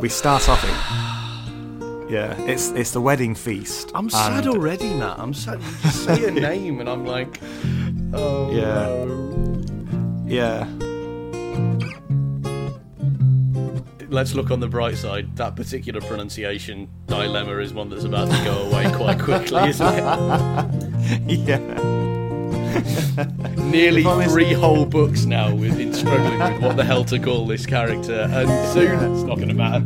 we start off. It, yeah, it's it's the wedding feast. I'm sad and- already, Matt. I'm sad. You just say a name, and I'm like, oh Yeah. no. Yeah, Let's look on the bright side. That particular pronunciation dilemma is one that's about to go away quite quickly, isn't it? yeah. Nearly If I was- three whole books now we've been struggling with what the hell to call this character, and soon it's not going to matter.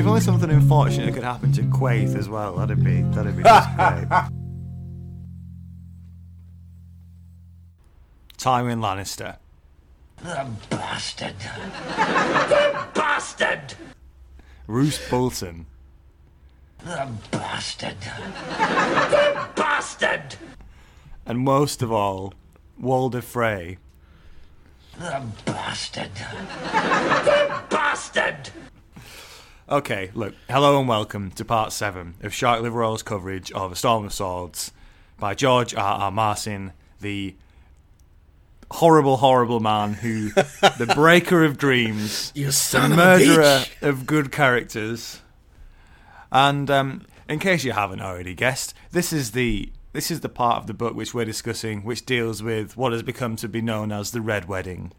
If only something unfortunate could happen to Quaith as well, that'd be that'd be just great. Tywin Lannister. The bastard. the bastard. Roose Bolton. The bastard. the bastard. And most of all, Walder Frey. The bastard. the bastard. Okay, look, hello and welcome to part 7 of Shark Liver Oil's coverage of A Storm of Swords by George R. R. Martin, the horrible, horrible man who, the breaker of dreams, You the murderer of good characters. And um, in case you haven't already guessed, this is the this is the part of the book which we're discussing, which deals with what has become to be known as the Red Wedding.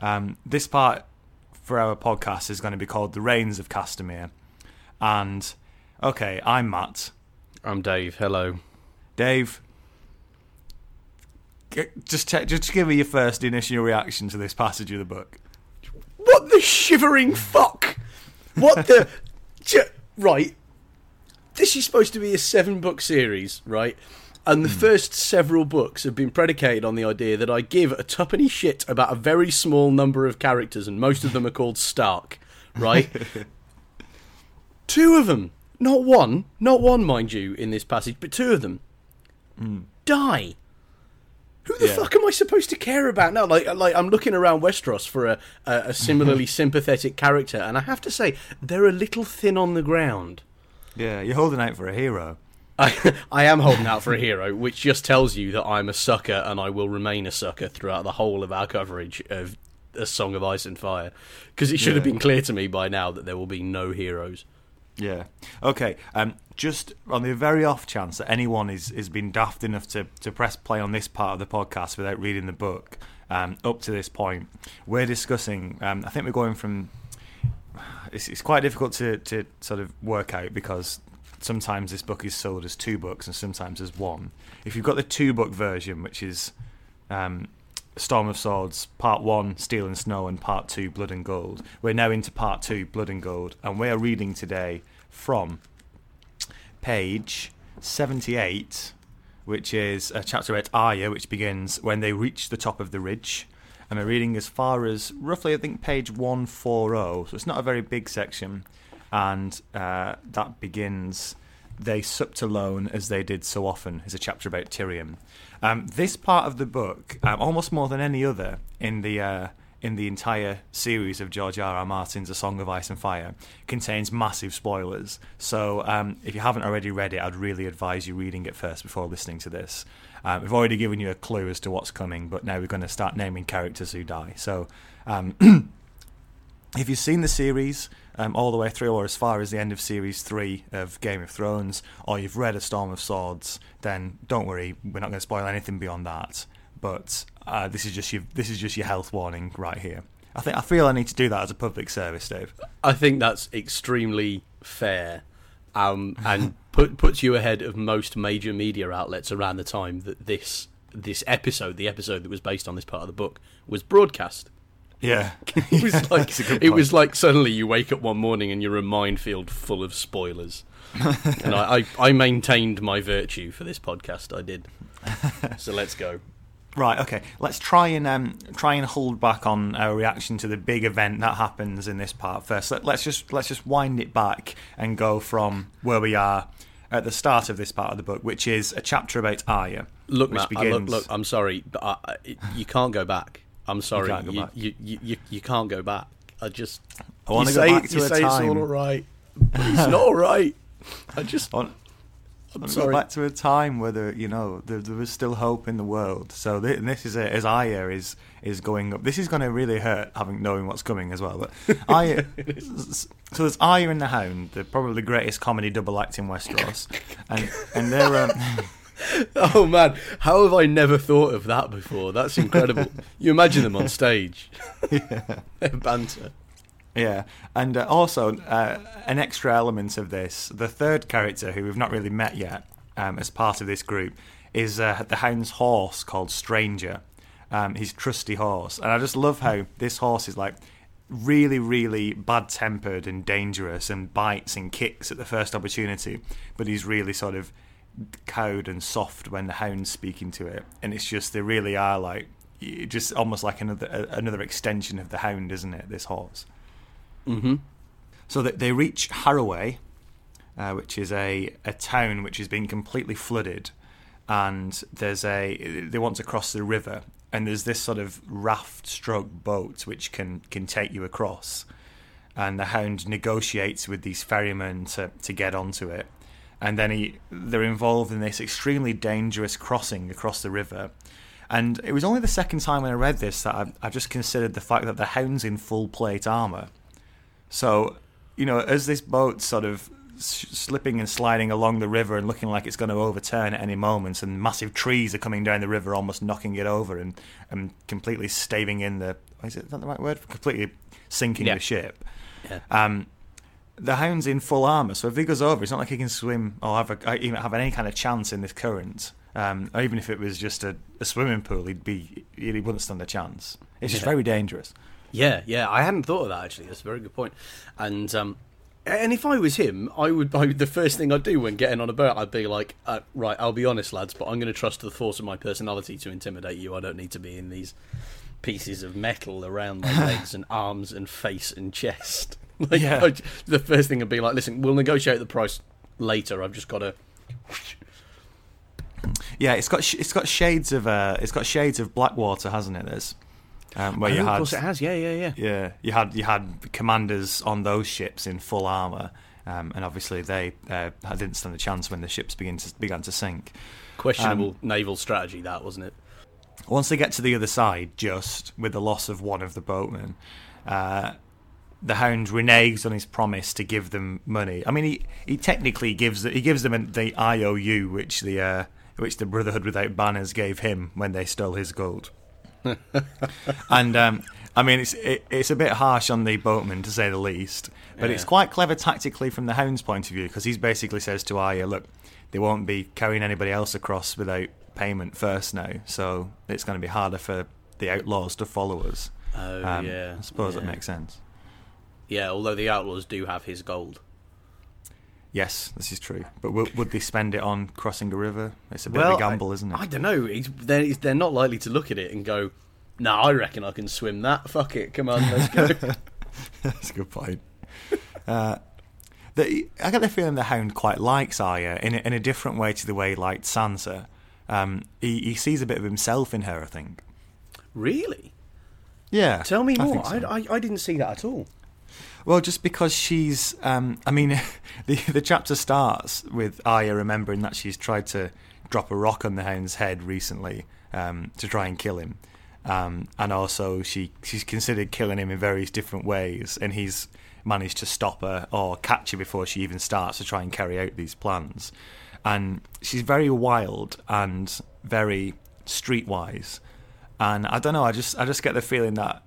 Um, this part for our podcast is going to be called The Rains of Castamere. And okay, I'm Matt. I'm Dave. Hello. Dave, just check, just give me your first initial reaction to this passage of the book. What the shivering fuck? What the? Right. This is supposed to be a seven book series, right? And the hmm. first several books have been predicated on the idea that I give a tuppenny shit about a very small number of characters, and most of them are called Stark, right? two of them, not one, not one, mind you, in this passage, but two of them hmm. die. Who the Yeah. fuck am I supposed to care about now? Like, like I'm looking around Westeros for a, a, a similarly sympathetic character, and I have to say they're a little thin on the ground. Yeah, you're holding out for a hero. I, I am holding out for a hero, which just tells you that I'm a sucker and I will remain a sucker throughout the whole of our coverage of A Song of Ice and Fire. Because it should have been clear to me by now that there will be no heroes. Yeah. Okay. Um, just on the very off chance that anyone is is been daft enough to, to press play on this part of the podcast without reading the book, um, up to this point, we're discussing. Um, I think we're going from. It's, it's quite difficult to, to sort of work out because sometimes this book is sold as two books and sometimes as one. If you've got the two book version, which is um, Storm of Swords, Part 1, Steel and Snow, and Part 2, Blood and Gold. We're now into Part 2, Blood and Gold, and we are reading today from page 78, which is a chapter about Arya, which begins when they reach the top of the ridge. And we're reading as far as roughly, I think, page 140, so it's not a very big section. And uh, that begins they supped alone as they did so often is a chapter about Tyrion. Um, this part of the book, um, almost more than any other in the uh, in the entire series of George R. R. Martin's A Song of Ice and Fire, contains massive spoilers. So um, if you haven't already read it, I'd really advise you reading it first before listening to this. Um, we've already given you a clue as to what's coming, but now we're going to start naming characters who die. So um, if you've seen the series um, all the way through, or as far as the end of series three of Game of Thrones, or you've read A Storm of Swords, then don't worry, we're not going to spoil anything beyond that. But uh, this is just your this is just your health warning right here. I think I feel I need to do that as a public service, Dave. I think that's extremely fair, um, and put, puts you ahead of most major media outlets around the time that this this episode, the episode that was based on this part of the book, was broadcast. Yeah, It was like That's a good it was like suddenly you wake up one morning and you're a minefield full of spoilers. and I, I, I maintained my virtue for this podcast. I did. So let's go. Right. Okay. Let's try and um, try and hold back on our reaction to the big event that happens in this part first. Let, let's just let's just wind it back and go from where we are at the start of this part of the book, which is a chapter about Arya. Look, which Matt, I- look, look, I'm sorry, but I, I, you can't go back. I'm sorry, can't go you, back. You, you, you, you can't go back. I just, I wanna go say, back to you a say time- it's all right, but it's not all right. I just, I want, I'm Go sorry. back to a time where there, you know there, there was still hope in the world. So th- and this is it. As Arya is is going up, this is going to really hurt having knowing what's coming as well. But Arya, so there's Arya and the Hound, the probably the greatest comedy double act in Westeros, and and they're. Um, Oh man, how have I never thought of that before? That's incredible. you imagine them on stage. Their banter. Yeah, and uh, also uh, an extra element of this, the third character who we've not really met yet um, as part of this group is uh, the Hound's horse called Stranger, um, his trusty horse, and I just love how this horse is like really, really bad tempered and dangerous and bites and kicks at the first opportunity, but he's really sort of cowed and soft when the Hound's speaking to it, and it's just they really are like just almost like another another extension of the Hound, isn't it? This horse. Mm-hmm. So that they reach Harroway, uh, which is a, a town which has been completely flooded, and there's a they want to cross the river, and there's this sort of raft stroke boat which can can take you across, and the Hound negotiates with these ferrymen to to get onto it, and then he they're involved in this extremely dangerous crossing across the river. And it was only the second time when I read this that I, I just considered the fact that the hound's in full plate armor. So, you know, as this boat's sort of slipping and sliding along the river and looking like it's going to overturn at any moment, and massive trees are coming down the river, almost knocking it over and, and completely staving in the. Is it that the right word? Completely sinking Yeah. the ship. Yeah. Um, the hound's in full armor, so if he goes over, it's not like he can swim or have a, even have any kind of chance in this current. Um, or even if it was just a, a swimming pool, he'd be he wouldn't stand a chance. It's just Yeah. very dangerous. Yeah, yeah, I hadn't thought of that actually. That's a very good point. And um, and if I was him, I would. I, the first thing I'd do when getting on a boat, I'd be like, uh, right, I'll be honest, lads, but I'm going to trust the force of my personality to intimidate you. I don't need to be in these pieces of metal around my legs and arms and face and chest. like, Yeah. The first thing would be like, listen, we'll negotiate the price later. I've just got to. Yeah, it's got sh- it's got shades of uh, it's got shades of Blackwater, hasn't it? There's um, where you Oh, had of course, it has. Yeah, yeah, yeah. yeah you had you had commanders on those ships in full armor, um, and obviously they uh, didn't stand a chance when the ships began to began to sink. Questionable Um, naval strategy, that wasn't it? Once they get to the other side, just with the loss of one of the boatmen, uh, the Hound reneges on his promise to give them money. I mean, he, he technically gives he gives them the IOU, which the uh, which the Brotherhood Without Banners gave him when they stole his gold. and um, I mean, it's it, it's a bit harsh on the boatman to say the least, but it's quite clever tactically from the Hound's point of view because he basically says to Arya, "Look, they won't be carrying anybody else across without payment first now, so it's going to be harder for the outlaws to follow us." Oh, Um, yeah. I suppose that makes sense. Yeah, although the outlaws do have his gold. Yes, this is true. But would, would they spend it on crossing a river? It's a bit well, of a gamble, I, isn't it? I don't know. They're, they're not likely to look at it and go, "No, I reckon I can swim that. Fuck it, come on, let's go." That's a good point. uh, the, I get the feeling the Hound quite likes Arya in a, in a different way to the way he liked Sansa. Um, he, he sees a bit of himself in her, I think. really? Yeah. Tell me more. I, so. I, I didn't see that at all. Well, just because she's, um, I mean, the the chapter starts with Arya remembering that she's tried to drop a rock on the Hound's head recently um, to try and kill him, um, and also she she's considered killing him in various different ways, and he's managed to stop her or catch her before she even starts to try and carry out these plans, and she's very wild and very streetwise, and I don't know, I just I just get the feeling that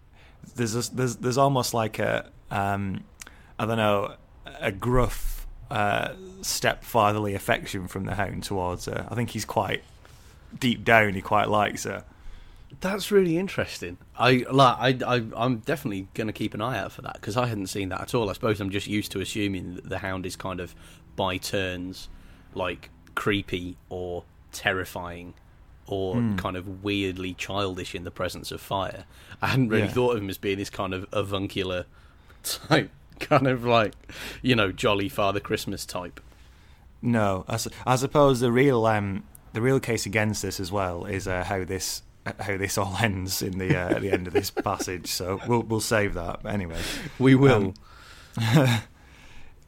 there's a, there's there's almost like a um, I don't know a gruff uh, stepfatherly affection from the hound towards her. I think he's quite deep down he quite likes her. That's really interesting. I like. I, I I'm definitely going to keep an eye out for that because I hadn't seen that at all. I suppose I'm just used to assuming that the hound is kind of by turns, like creepy or terrifying, or kind of weirdly childish in the presence of fire. I hadn't really Yeah. thought of him as being this kind of avuncular type, kind of like you know jolly Father Christmas type. No, I, su- I suppose the real um, the real case against this as well is uh, how this how this all ends in the uh, at the end of this passage. So we'll we'll save that. But anyway, We will. Um,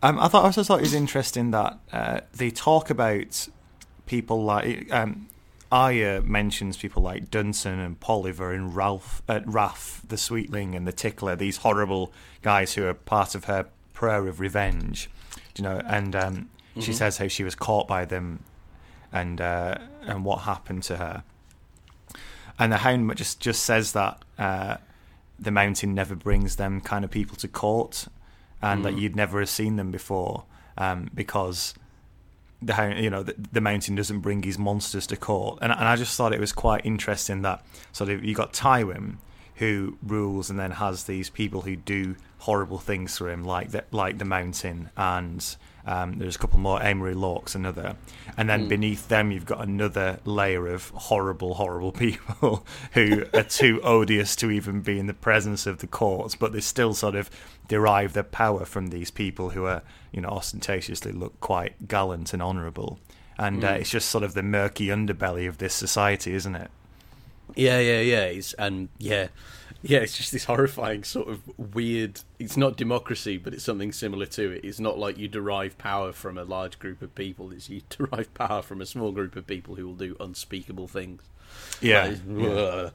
Um, I thought I also thought it was interesting that uh, they talk about people like um, Arya mentions people like Dunsen and Polliver and Ralph, uh, Raff, the Sweetling and the Tickler. These horrible guys who are part of her prayer of revenge. You know, and um, she says how she was caught by them, and uh, and what happened to her. And the Hound just just says that uh, the Mountain never brings them kind of people to court, and that you'd never have seen them before um, because the you know the, the Mountain doesn't bring his monsters to court. And, and I just thought it was quite interesting that sort of you got Tywin who rules and then has these people who do horrible things for him, like like the Mountain, and um, there's a couple more, Amory Lorks, another, and then beneath them you've got another layer of horrible, horrible people who are too odious to even be in the presence of the courts, but they still sort of derive their power from these people who are, you know, ostentatiously look quite gallant and honourable. And uh, it's just sort of the murky underbelly of this society, isn't it? Yeah, yeah, yeah. It's, and yeah, yeah. It's just this horrifying sort of weird. It's not democracy, but it's something similar to it. It's not like you derive power from a large group of people. It's you derive power from a small group of people who will do unspeakable things. Yeah, Like, yeah, ugh,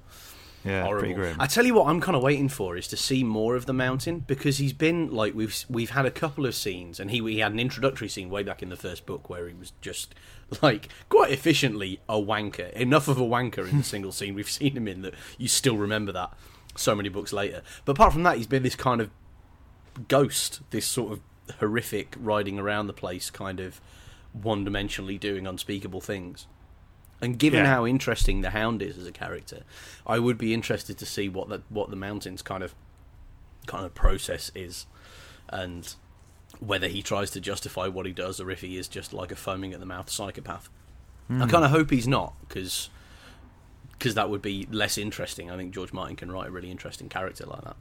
yeah horrible. grim. I tell you what, I'm kind of waiting for is to see more of the mountain because he's been like we've we've had a couple of scenes, and he he had an introductory scene way back in the first book where he was just like quite efficiently a wanker. Enough of a wanker in the single scene we've seen him in that you still remember that so many books later. But apart from that, he's been this kind of ghost, this sort of horrific riding around the place, kind of one dimensionally doing unspeakable things. And given Yeah. how interesting the Hound is as a character, I would be interested to see what the what the mountains kind of kind of process is, and whether he tries to justify what he does or if he is just like a foaming at the mouth psychopath. I hmm. kind of hope he's not because that would be less interesting. I think George Martin can write a really interesting character like that.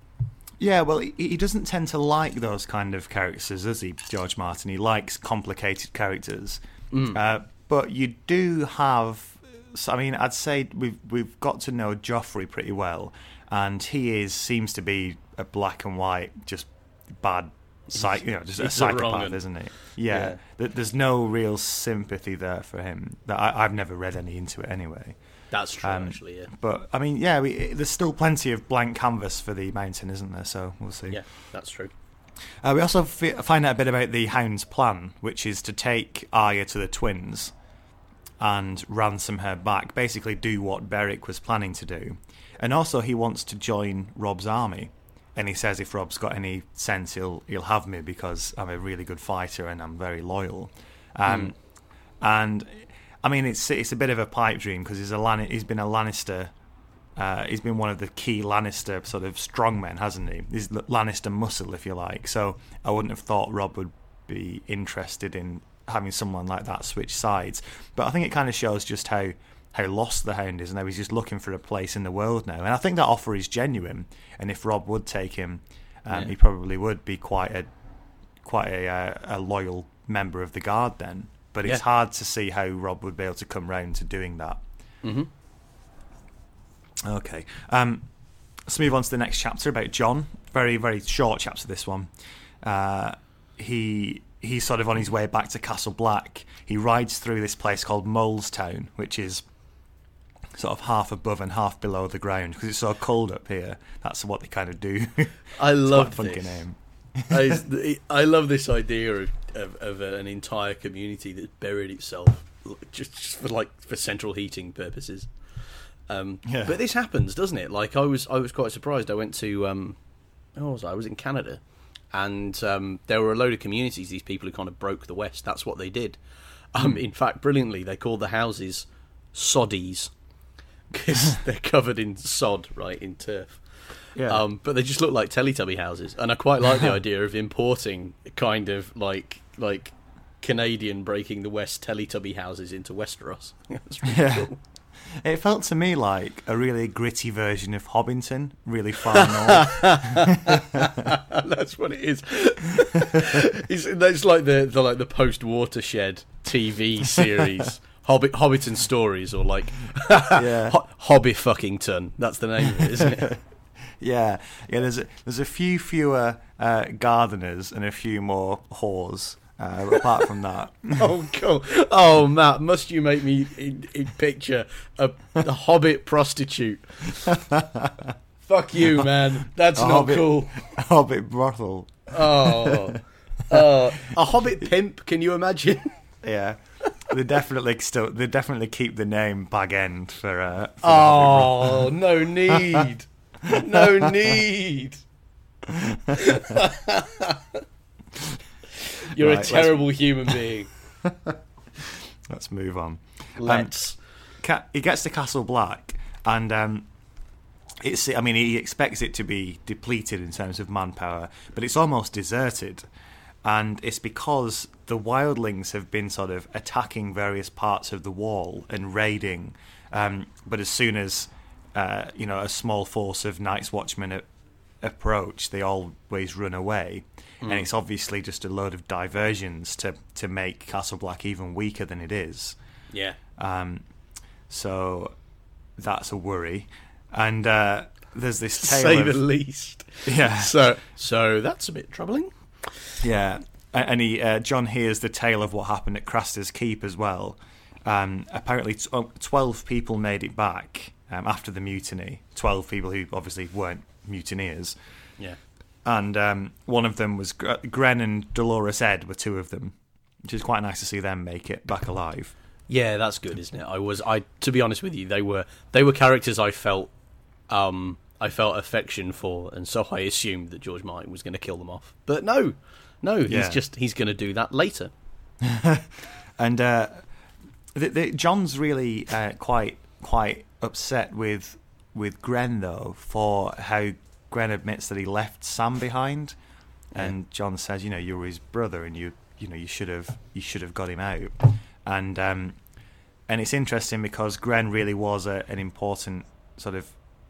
Yeah, well, he, he doesn't tend to like those kind of characters, does he, George Martin? He likes complicated characters. Uh, but you do have. I mean, I'd say we've we've got to know Joffrey pretty well, and he is seems to be a black and white, just bad, psych, you know, just a a psychopath, isn't he? Yeah, Yeah. There's no real sympathy there for him. That I've never read any into it anyway. That's true, Um, actually. Yeah, But I mean, yeah, we, there's still plenty of blank canvas for the mountain, isn't there? So we'll see. yeah, that's true. Uh, we also f- find out a bit about the Hound's plan, which is to take Arya to the twins and ransom her back. Basically, do what Beric was planning to do. And also, he wants to join Robb's army. And he says if Robb's got any sense, he'll he'll have me because I'm a really good fighter and I'm very loyal. Um, And I mean, it's it's a bit of a pipe dream because he's a Lan- he's been a Lannister uh, he's been one of the key Lannister sort of strongmen, hasn't he? He's Lannister muscle, if you like. So I wouldn't have thought Robb would be interested in having someone like that switch sides. But I think it kind of shows just how how lost the Hound is, and how he's just looking for a place in the world now. And I think that offer is genuine. And if Robb would take him, um, Yeah. he probably would be quite a quite a, uh, a loyal member of the guard then. But it's Yeah. hard to see how Robb would be able to come round to doing that. Mm-hmm. Okay. Um, let's move on to the next chapter about Jon. Very, very short chapter. This one. Uh, he he's sort of on his way back to Castle Black. He rides through this place called Molestown, which is sort of half above and half below the ground because it's so cold up here. That's what they kind of do. I love a funky this. name. I, I love this idea of, of, of an entire community that's buried itself just, just for like for central heating purposes. Um, Yeah. But this happens, doesn't it? Like I was I was quite surprised. I went to um, was I? I was in Canada, and um, there were a load of communities. These people who kind of broke the West. That's what they did. Um, in fact, brilliantly, they called the houses soddies because they're covered in sod, right, in turf. Yeah. Um, but they just look like Teletubby houses, and I quite like the idea of importing kind of like like Canadian breaking the West Teletubby houses into Westeros. That's really Yeah. cool. It felt to me like a really gritty version of Hobbiton, really far north. That's what it is. it's, that's like the, the like the post watershed TV series. Hobbit, Hobbiton stories, or like Yeah. Ho- Hobby fuckington. That's the name of it, isn't it? Yeah, yeah. There's a, there's a few fewer uh, gardeners and a few more whores, Uh, apart from that, Oh, cool. Oh, Matt, must you make me in, in picture a, a hobbit prostitute? Fuck you, man. That's A not hobbit- cool. Hobbit brothel. Oh. Oh, a hobbit pimp, can you imagine? Yeah, they definitely still they definitely keep the name Bag End for. Uh, for Oh, no need. No need. You're Right, a terrible human being. Let's move on. Let's. Ca- he gets to Castle Black, and um, it's. I mean, he expects it to be depleted in terms of manpower, but it's almost deserted, and it's because the wildlings have been sort of attacking various parts of the wall and raiding. Um, but as soon as uh, you know a small force of Night's Watchmen a- approach, they always run away, and it's obviously just a load of diversions to to make Castle Black even weaker than it is. Yeah. Um, so that's a worry. And uh, there's this tale say of the least. yeah, So, so that's a bit troubling. yeah. And he, uh, Jon hears the tale of what happened at Craster's Keep as well. Um, apparently, t- oh, twelve people made it back um, after the mutiny. Twelve people who obviously weren't mutineers, Yeah. and um, one of them was Grenn and Dolorous Edd were two of them, which is quite nice to see them make it back alive. Yeah, that's good, isn't it? I was I to be honest with you, they were they were characters I felt um I felt affection for and so I assumed that George Martin was going to kill them off. But no. No, he's Yeah. just he's going to do that later. And uh, the, the, Jon's really uh, quite quite upset with with Grenn though for how Grenn admits that he left Sam behind, and Jon says, you know, you're his brother, and you you know you should have you should have got him out, and um, and it's interesting because Grenn really was a, an important sort of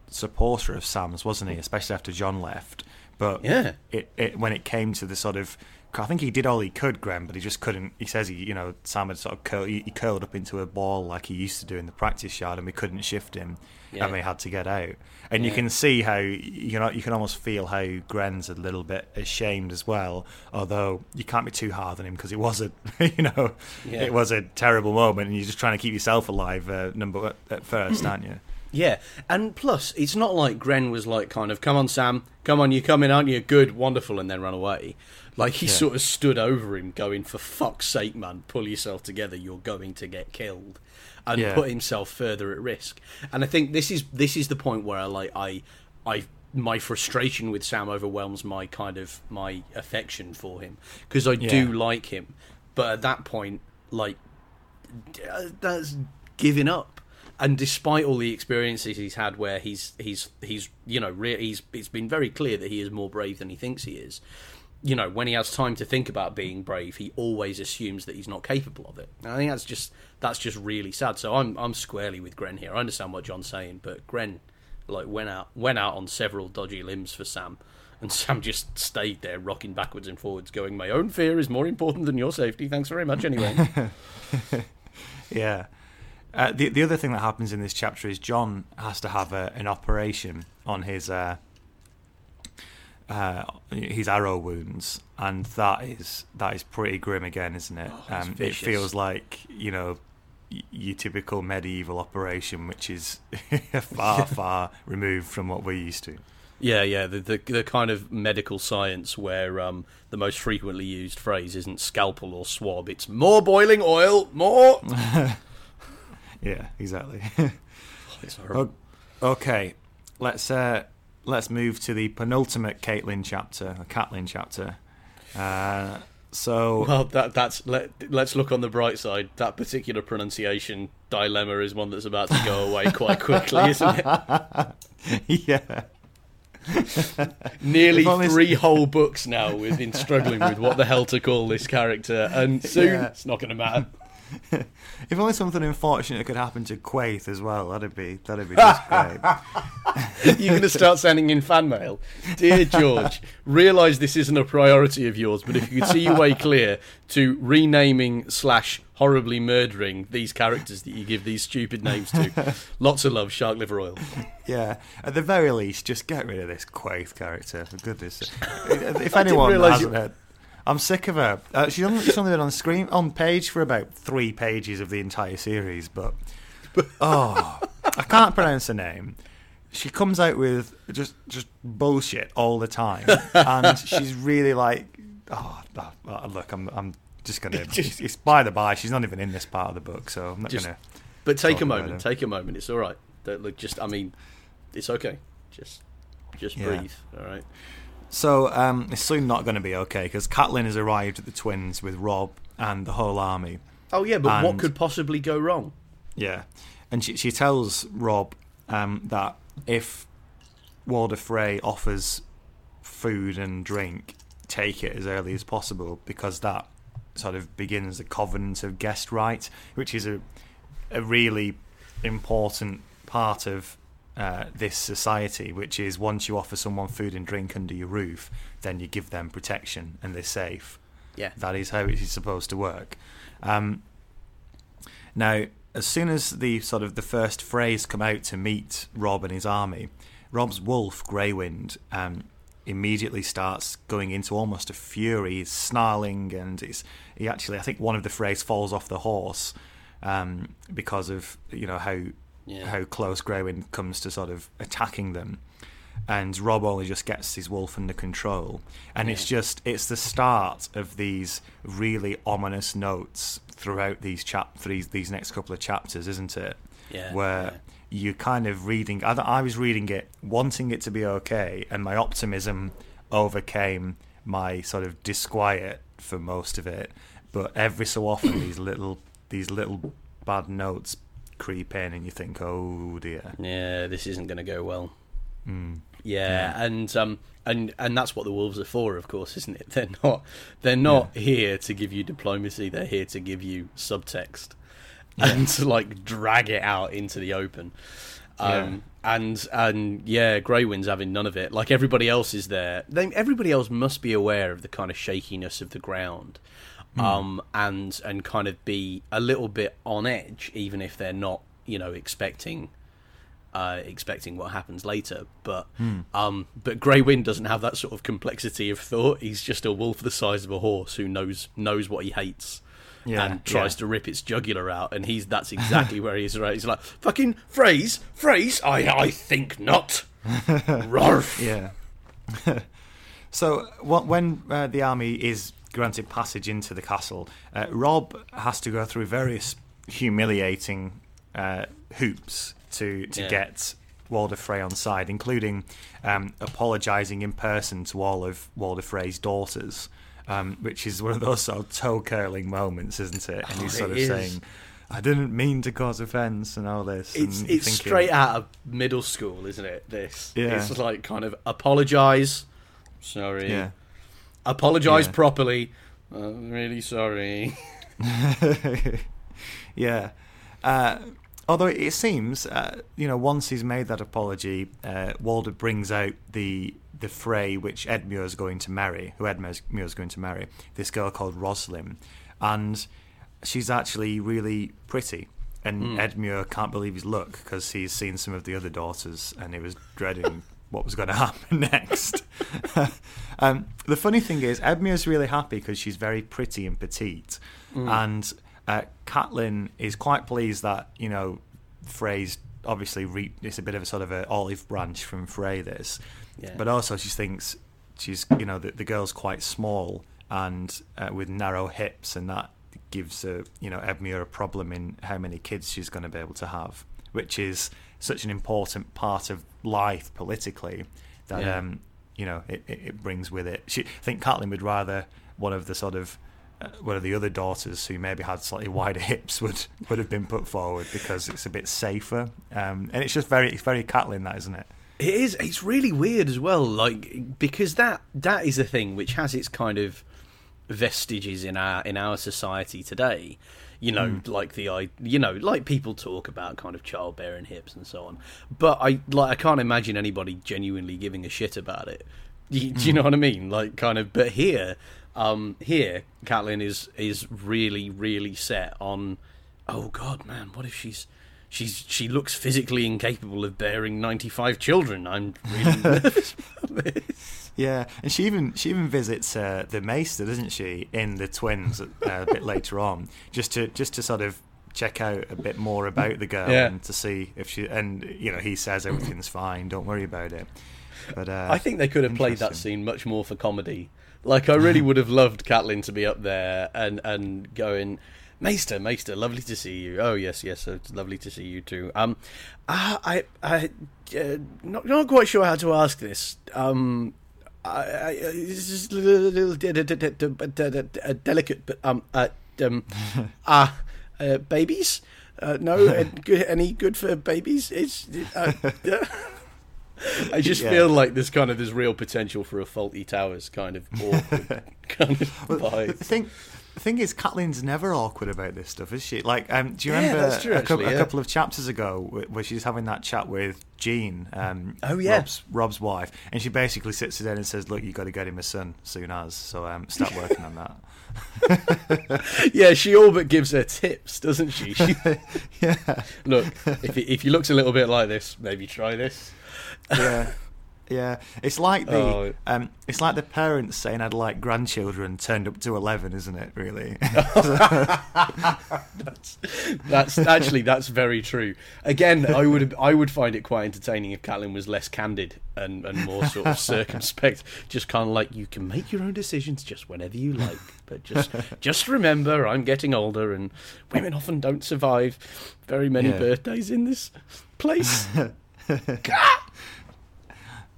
supporter of Sam's, wasn't he? Especially after Jon left, but Yeah. it, it when it came to the sort of I think he did all he could, Graham, but he just couldn't. He says he, you know, Sam had sort of curled, he, he curled up into a ball like he used to do in the practice yard, and we couldn't shift him, Yeah. and we had to get out. And you can see how you know you can almost feel how Grenn's a little bit ashamed as well. Although you can't be too hard on him because it was a, you know, Yeah. it was a terrible moment, and you're just trying to keep yourself alive. Uh, number at first, aren't you? Yeah, and plus, it's not like Grenn was like kind of, "Come on, Sam, come on, you're coming, aren't you? Good, wonderful," and then run away. Like he Yeah. sort of stood over him, going, "For fuck's sake, man, pull yourself together. You're going to get killed," and Yeah. put himself further at risk. And I think this is this is the point where I like I I my frustration with Sam overwhelms my kind of my affection for him because I Yeah. do like him, but at that point, like uh, that's giving up. And despite all the experiences he's had, where he's he's he's you know re- he's it's been very clear that he is more brave than he thinks he is. You know, when he has time to think about being brave, he always assumes that he's not capable of it. And I think that's just that's just really sad. So I'm I'm squarely with Grenn here. I understand what Jon's saying, but Grenn like went out went out on several dodgy limbs for Sam, and Sam just stayed there rocking backwards and forwards, going, "My own fear is more important than your safety. Thanks very much, anyway." Yeah. Uh, the the other thing that happens in this chapter is Jon has to have a, an operation on his uh, uh, his arrow wounds, and that is that is pretty grim again, isn't it? Oh, um, it feels like you know y- your typical medieval operation, which is far far removed from what we're used to. Yeah, yeah, the, the the kind of medical science where um, the most frequently used phrase isn't scalpel or swab, it's more boiling oil, more. Yeah, exactly. Horrible. Okay, let's uh, let's move to the penultimate Caitlin chapter, a Catlin chapter. Uh, so Well, that that's let let's look on the bright side. That particular pronunciation dilemma is one that's about to go away quite quickly, isn't it? yeah, Nearly three whole books now we've been struggling with what the hell to call this character, and soon Yeah. it's not going to matter. if only something unfortunate could happen to Quaith as well, that'd be that'd be just great. You're going to start sending in fan mail. Dear George, realise this isn't a priority of yours, but if you could see your way clear to renaming slash horribly murdering these characters that you give these stupid names to, lots of love, Shark Liver Oil. Yeah, at the very least, just get rid of this Quaith character. For goodness, sake. if anyone hasn't you- heard, I'm sick of her. Uh, she's, only, she's only been on screen on page for about three pages of the entire series, but oh, I can't pronounce her name. She comes out with just just bullshit all the time, and she's really like, oh, oh, look, I'm I'm just gonna. it's, it's by the by. She's not even in this part of the book, so I'm not Just- gonna. But take a moment. Take a moment. It's all right. Don't look. Just. I mean, it's okay. Just. Just Yeah. breathe. All right. So um, it's soon not going to be okay because Catelyn has arrived at the twins with Robb and the whole army. Oh yeah, but what could possibly go wrong? Yeah, and she she tells Robb um, that if Walder Frey offers food and drink, take it as early as possible because that sort of begins the covenant of guest right, which is a a really important part of uh, this society, which is once you offer someone food and drink under your roof, then you give them protection and they're safe. Yeah. That is how it is supposed to work. Um, now, as soon as the sort of the first Freys come out to meet Robb and his army, Robb's wolf Greywind um, immediately starts going into almost a fury. He's snarling, and it's he actually I think one of the Freys falls off the horse um, because of you know how Yeah. how close Greywind comes to sort of attacking them. And Robb only just gets his wolf under control, and it's just it's the start of these really ominous notes throughout these chap these these next couple of chapters, isn't it? Yeah, Where yeah. you're kind of reading. I, I was reading it, wanting it to be okay, and my optimism overcame my sort of disquiet for most of it. But every so often, these little these little bad notes creep in, and you think, oh dear. Yeah, this isn't going to go well. Mm. Yeah, and um, and and that's what the wolves are for, of course, isn't it? They're not they're not here to give you diplomacy. They're here to give you subtext and to like drag it out into the open. Um, and and yeah, Greywind's having none of it. Like everybody else is there. They, everybody else must be aware of the kind of shakiness of the ground, um, and and kind of be a little bit on edge, even if they're not, you know, expecting uh, expecting what happens later. But um, but Grey Wind doesn't have that sort of complexity of thought. He's just a wolf the size of a horse who knows knows what he hates. Yeah, and tries yeah. to rip its jugular out, and he's that's exactly where he is. Right, he's like fucking Freys, Freys. I I think not. Rarf. Yeah. so wh- when uh, the army is granted passage into the castle, uh, Robb has to go through various humiliating uh, hoops to to Yeah. get Walder Frey on side, including um, apologising in person to all of Walder Frey's daughters. Um, which is one of those sort of toe curling moments, isn't it? And he's Oh, sort of is. saying, "I didn't mean to cause offence" and all this. It's and you're it's thinking, straight out of middle school, isn't it? This. Yeah. It's like kind of apologise. Sorry. Yeah. Apologise Yeah. properly. Uh, really sorry. yeah. Uh, although it seems, uh, you know, once he's made that apology, uh, Walder brings out the the Frey which Edmure is going to marry, who Edmure is going to marry, this girl called Roslin, and she's actually really pretty. And Edmure can't believe his luck because he's seen some of the other daughters, and he was dreading what was going to happen next. um, the funny thing is, Edmure's really happy because she's very pretty and petite, and uh, Catelyn is quite pleased that you know Frey's obviously re- it's a bit of a sort of an olive branch from Frey this, Yeah. but also she thinks she's you know the, the girl's quite small and uh, with narrow hips, and that gives uh, you know Edmure a problem in how many kids she's going to be able to have, which is such an important part of life politically that Yeah. um, you know it, it, it brings with it. She, I think Catelyn would rather one of the sort of uh, one of the other daughters who maybe had slightly wider hips would would have been put forward because it's a bit safer. Um, and it's just very it's very Catelyn that isn't it? It is. It's really weird as well, like because that that is a thing which has its kind of vestiges in our in our society today. You know, like the I, you know, like people talk about kind of childbearing hips and so on. But I like I can't imagine anybody genuinely giving a shit about it. You, Do you know what I mean? Like kind of. But here, um, here, Catelyn is is really really set on. Oh God, man, what if she's she's she looks physically incapable of bearing ninety five children? I'm really nervous about this. Yeah, and she even she even visits uh, the Maester, doesn't she, in the twins uh, a bit later on, just to just to sort of check out a bit more about the girl Yeah. and to see if she and you know he says everything's fine, don't worry about it. But uh, I think they could have played that scene much more for comedy. Like I really would have loved Catelyn to be up there and and going, Maester, Maester, lovely to see you. Oh yes, yes, it's lovely to see you too. Um, uh, I I uh, not not quite sure how to ask this. Um. I, it's just a little, little de- de- de- de- de- de- de- uh, delicate, but um, uh, um, uh, uh, babies. Uh, no, uh, good, any good for babies? It's. Uh, I just Yeah. feel like there's kind of there's real potential for a Fawlty Towers kind of awkward kind of the vibe. thing. The thing is, Kathleen's never awkward about this stuff, is she? Like, um, do you Yeah, remember true, a, actually, a yeah. couple of chapters ago where she's having that chat with Jean, um, Oh, yeah. Robb's, Robb's wife, and she basically sits her down and says, "Look, you've got to get him a son soon as, so um, start working on that." Yeah, she all but gives her tips, doesn't she? she yeah, look, if he, if he looks a little bit like this, maybe try this. yeah, yeah. It's like the Oh. um, it's like the parents saying I'd like grandchildren turned up to eleven, isn't it? Really? That's actually that's very true. Again, I would I would find it quite entertaining if Catelyn was less candid and, and more sort of circumspect. Just kind of like you can make your own decisions just whenever you like, but just just remember I'm getting older and women often don't survive very many Yeah. birthdays in this place.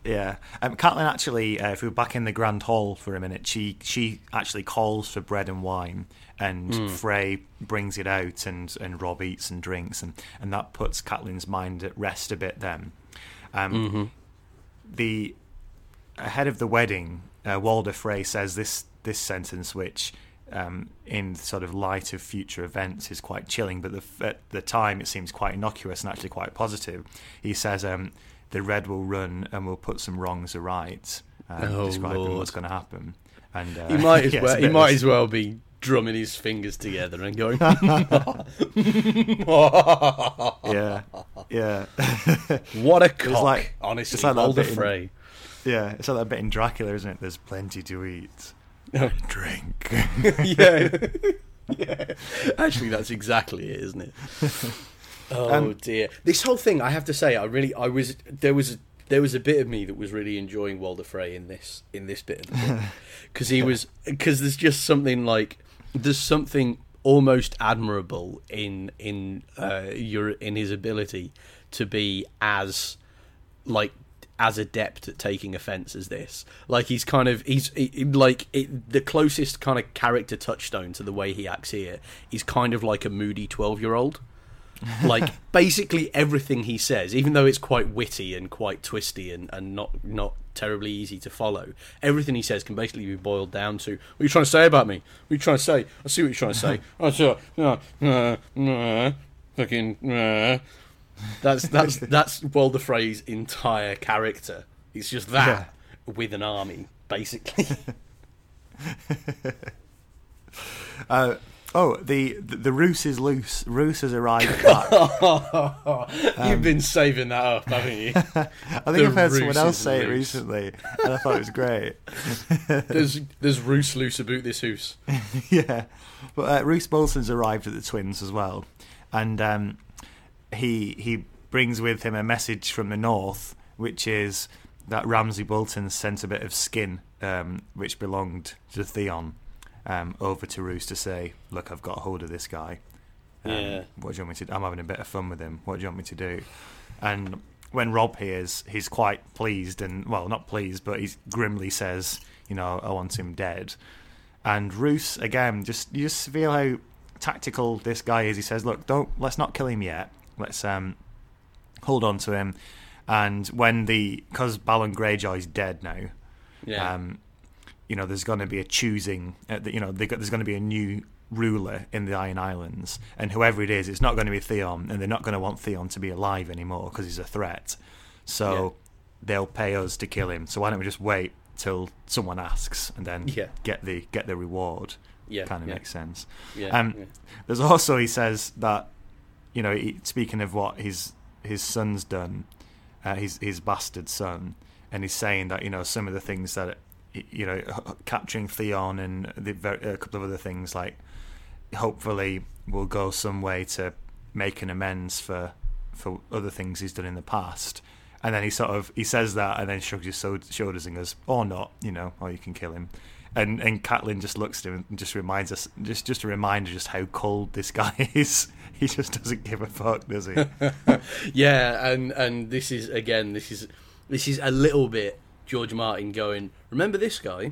Yeah, um, Catelyn actually, uh, if we are back in the Grand Hall for a minute, she she actually calls for bread and wine, and Hmm. Frey brings it out, and, and Robb eats and drinks, and, and that puts Catelyn's mind at rest a bit. Then, um, Mm-hmm. the ahead of the wedding, uh, Walder Frey says this this sentence, which um, in sort of light of future events is quite chilling, but the, at the time it seems quite innocuous and actually quite positive. He says, um, "The red will run and we'll put some wrongs aright," um, Oh, describing Lord. what's going to happen. And uh, He might as yeah, well he might as well be drumming his fingers together and going. yeah, yeah, What a cock! like- honestly, it's like that bit in- yeah. It's like that bit in Dracula, isn't it? There's plenty to eat. Drink. yeah. yeah. Actually, that's exactly it, isn't it? Oh Um, dear. This whole thing, I have to say, I really, I was there was there was a bit of me that was really enjoying Walder Frey in this in this bit of the book. Because he was because there's just something like there's something almost admirable in in uh, your in his ability to be as like as adept at taking offense as this. Like he's kind of he's he, he- like it, the closest kind of character touchstone to the way he acts here is kind of like a moody 12 year old like basically everything he says even though it's quite witty and quite twisty and, and not not terribly easy to follow everything he says can basically be boiled down to what are you trying to say about me what are you trying to say i see what you're trying to say i uh, fucking. That's that's that's Walder Frey's entire character. It's just that with an army, basically. Uh, oh, the, the the Roose is loose. Roose has arrived back. You've been saving that up, haven't you? I think I've heard someone else say it recently, and I thought it was great. there's there's Roose loose about this hoose. yeah, but uh, Roose Bolton's arrived at the Twins as well, and um, he he brings with him a message from the north, which is that Ramsay Bolton sent a bit of skin, um, which belonged to Theon, um, over to Roose to say, "Look, I've got a hold of this guy. Um, Yeah. What do you want me to? do? I'm having a bit of fun with him. What do you want me to do?" And when Robb hears, he's quite pleased, and well, not pleased, but he grimly says, "You know, I want him dead." And Roose again, just you just feel how tactical this guy is. He says, "Look, don't let's not kill him yet. Let's um hold on to him." And when the because Balon Greyjoy's dead now, Yeah. um, you know, there's going to be a choosing. The, you know, they got, there's going to be a new ruler in the Iron Islands, and whoever it is, it's not going to be Theon, and they're not going to want Theon to be alive anymore because he's a threat. So Yeah. they'll pay us to kill him. So why don't we just wait till someone asks and then Yeah. get the get the reward? Yeah, kind of yeah. makes sense. yeah, um. There's also he says that you know he, speaking of what his his son's done, uh, his his bastard son, and he's saying that you know some of the things that you know capturing Theon and the, a couple of other things like hopefully will go some way to making amends for for other things he's done in the past. And then he sort of he says that, and then shrugs his shoulders and goes, oh, "Or not, you know, or you can kill him." And and Catelyn just looks at him and just reminds us, just just a reminder, just how cold this guy is. he just doesn't give a fuck, does he? Yeah, and and this is again, this is this is a little bit George Martin going. Remember this guy?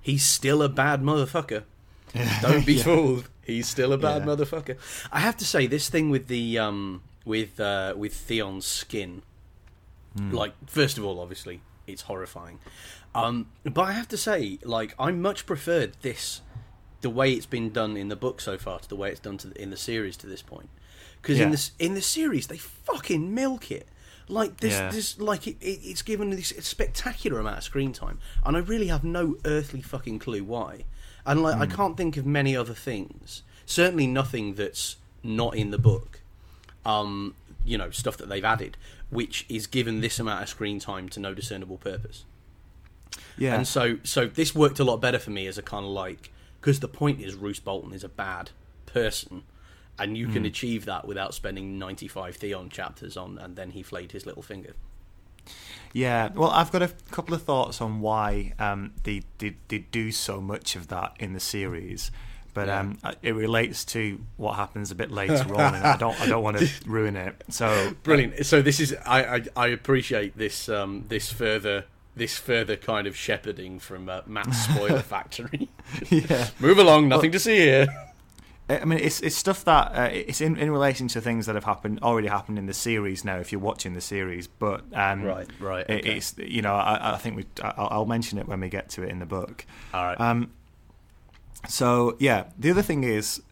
He's still a bad motherfucker. Don't be fooled. He's still a bad Yeah. motherfucker. I have to say, this thing with the um with uh, with Theon's skin, like first of all, obviously it's horrifying. Um, but I have to say, like I much preferred this, the way it's been done in the book so far to the way it's done to the, in the series to this point. Because Yeah. in this in the series they fucking milk it. Like this, Yeah. this like it, it, it's given this spectacular amount of screen time, and I really have no earthly fucking clue why. And like I can't think of many other things. Certainly nothing that's not in the book. Um, you know, stuff that they've added, which is given this amount of screen time to no discernible purpose. Yeah, And so, so this worked a lot better for me as a kind of like because the point is Roose Bolton is a bad person, and you can achieve that without spending ninety five Theon chapters on, and then he flayed his little finger. Yeah, well, I've got a couple of thoughts on why um, they, they they do so much of that in the series, but Yeah. um, it relates to what happens a bit later on, and I don't I don't want to ruin it. So Brilliant. So this is I I, I appreciate this um this further this further kind of shepherding from uh, Matt's spoiler factory. yeah, Move along, nothing to see here. I mean, it's it's stuff that uh, it's in, in relation to things that have happened already happened in the series now. If you're watching the series, but um, Right, right, it- it's you know I, I think we I'll, I'll mention it when we get to it in the book. All right. Um, so yeah, the other thing is,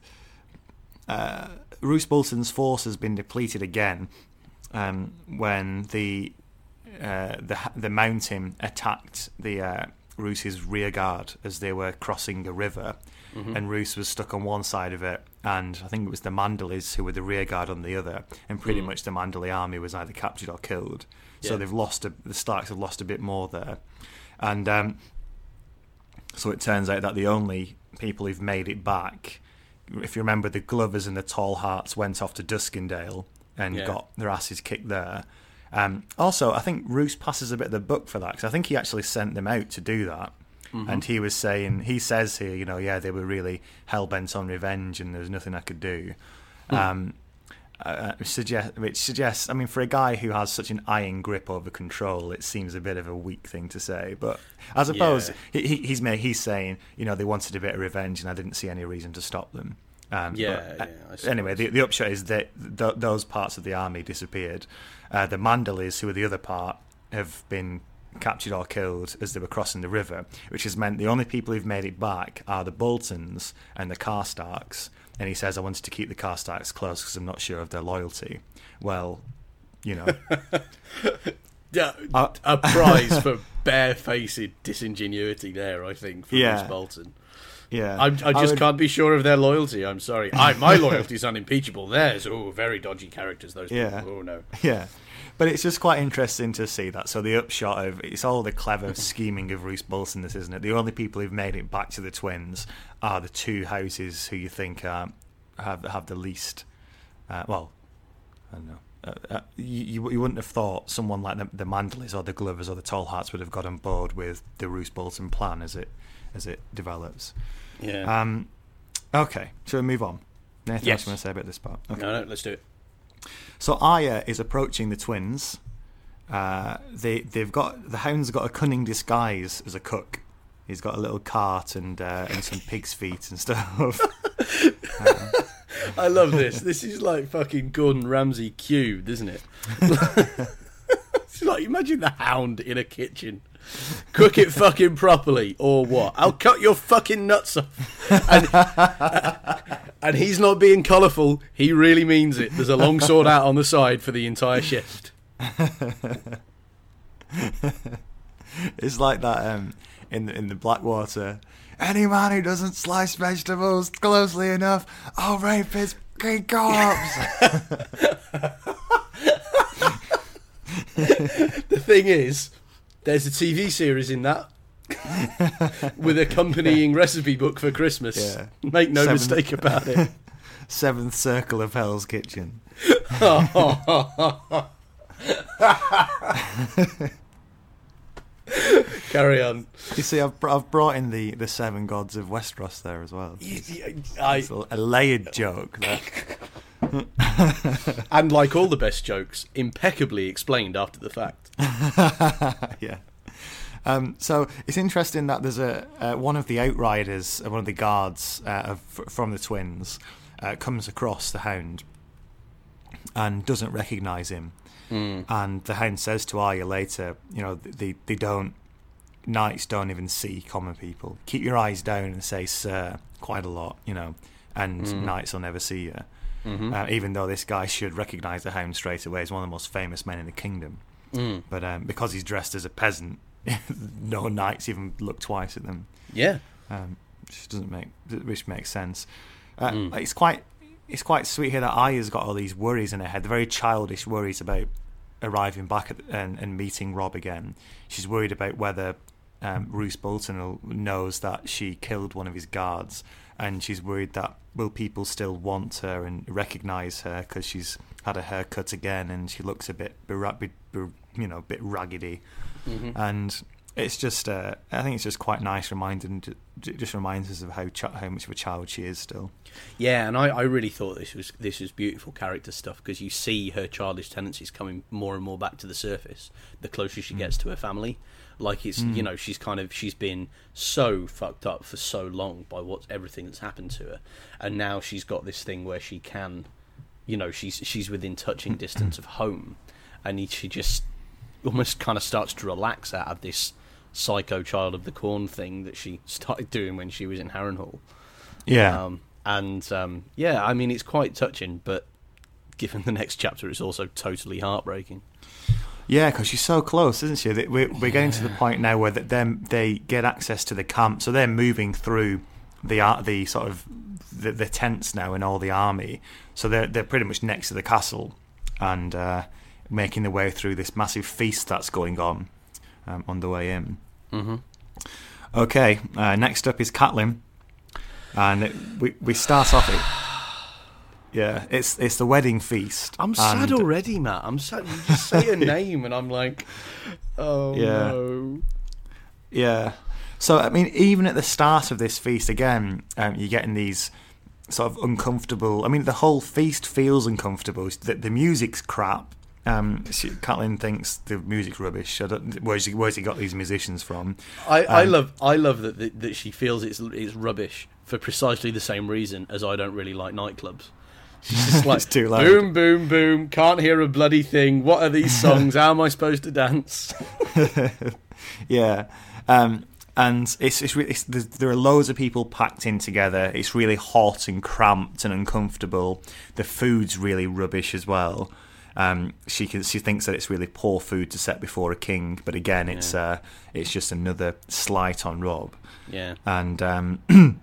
uh, Roose Bolton's force has been depleted again um, when the uh, the the mountain attacked the uh, Roose's rear guard as they were crossing a river, and Roose was stuck on one side of it, and I think it was the Manderlys who were the rear guard on the other, and pretty much the Manderly army was either captured or killed. So Yeah. they've lost a, the Starks have lost a bit more there, and um, so it turns out that the only people who've made it back, if you remember, the Glovers and the Tallharts went off to Duskendale and Yeah. got their asses kicked there. Um, also, I think Roose passes a bit of the buck for that because I think he actually sent them out to do that. And he was saying, he says here, you know, yeah, they were really hell bent on revenge and there was nothing I could do. Um, uh, which, suggest, which suggests, I mean, for a guy who has such an iron grip over control, it seems a bit of a weak thing to say. But I suppose Yeah. he, he, he's he's saying, you know, they wanted a bit of revenge, and I didn't see any reason to stop them. Um, Yeah, but, uh, yeah, anyway, the, the upshot is that th- those parts of the army disappeared. Uh, the Manderlys, who were the other part, have been captured or killed as they were crossing the river, which has meant the only people who've made it back are the Boltons and the Karstarks. And he says, I wanted to keep the Karstarks close because I'm not sure of their loyalty. Well, you know, Yeah, Uh, a prize for barefaced disingenuity there, I think, from Yeah. Roose Bolton. yeah. I, I just would- can't be sure of their loyalty. I'm sorry. I, my loyalty is unimpeachable. Theirs, oh, very dodgy characters. Those Yeah. people. Oh no. Yeah. But it's just quite interesting to see that. So the upshot of it's all the clever scheming of Roose Bolton, this isn't it? The only people who've made it back to the twins are the two houses who you think um, have have the least. Uh, well, I don't know. Uh, uh, you, you wouldn't have thought someone like the, the Manderlys or the Glovers or the Tallharts would have got on board with the Roose Bolton plan as it as it develops. Yeah. Um, okay, shall we move on? Anything Yes. else you want to say about this part? Okay. no, no. Let's do it. So Arya is approaching the twins. Uh, they they've got the hound's got a cunning disguise as a cook. He's got a little cart and uh, and some pig's feet and stuff. I love this. This is like fucking Gordon Ramsay cubed, isn't it? it's like imagine the hound in a kitchen. Cook it fucking properly, or what? I'll cut your fucking nuts off. And, and he's not being colourful. He really means it. There's a long sword out on the side for the entire shift. it's like that um, in the, in the Blackwater. Any man who doesn't slice vegetables closely enough, I'll rape his fucking corpse. The thing is, There's a TV series in that. With accompanying recipe book for Christmas. Yeah. Make no Seven- mistake about it. Seventh circle of Hell's Kitchen. Carry on. You see, I've, I've brought in the, the seven gods of Westeros there as well. I, It's a, a layered joke. And like all the best jokes, impeccably explained after the fact. yeah. Um, so it's interesting that there's a uh, one of the outriders, uh, one of the guards uh, of, from the twins, uh, comes across the Hound and doesn't recognise him. And the Hound says to Arya later, you know, they they don't knights don't even see common people. Keep your eyes down and say sir quite a lot, you know, and knights will never see you. Uh, even though this guy should recognise the Hound straight away, he's one of the most famous men in the kingdom. But um, because he's dressed as a peasant, no knights even look twice at them, Yeah. um, which doesn't make which makes sense. Uh, It's quite it's quite sweet here that Arya's got all these worries in her head. The very childish worries about arriving back at, and, and meeting Robb again. She's worried about whether um, Roose Bolton knows that she killed one of his guards, and she's worried that will people still want her and recognise her because she's had a haircut again and she looks a bit, bera- be- be- you know, a bit raggedy, Mm-hmm. and it's just, uh, I think it's just quite nice reminding, just reminds us of how ch- how much of a child she is still. Yeah, and I, I really thought this was this was beautiful character stuff because you see her childish tendencies coming more and more back to the surface the closer she mm. gets to her family. Like it's you mm. know she's kind of she's been so fucked up for so long by what everything that's happened to her, and now she's got this thing where she can, you know, she's she's within touching distance of home, and she just almost kind of starts to relax out of this psycho child of the corn thing that she started doing when she was in Harrenhal. Yeah, Um, and um, yeah, I mean, it's quite touching, but given the next chapter, it's also totally heartbreaking. Yeah, because she's so close, isn't she? We're, we're getting to the point now where them they get access to the camp, so they're moving through the the sort of the, the tents now and all the army. So they're they're pretty much next to the castle and uh, making their way through this massive feast that's going on um, on the way in. Mm-hmm. Okay, uh, next up is Catelyn, and it, we we start off. It, yeah, it's it's the wedding feast. I'm sad already, Matt. I'm sad. You just say a name, and I'm like, oh Yeah. no. Yeah. So I mean, even at the start of this feast, again, um, you're getting these sort of uncomfortable. I mean, the whole feast feels uncomfortable. The, the music's crap. Um, she, Catelyn thinks the music's rubbish. I don't, where's he where's he got these musicians from? I, I Um, love I love that, that that she feels it's it's rubbish for precisely the same reason as I don't really like nightclubs. She's just like It's too loud. boom, boom, boom. Can't hear a bloody thing. What are these songs? How am I supposed to dance? Yeah. Um, and it's, it's, re- it's there are loads of people packed in together. It's really hot and cramped and uncomfortable. The food's really rubbish as well. Um, she can, she thinks that it's really poor food to set before a king, but again, it's uh, it's just another slight on Robb. Yeah, And um,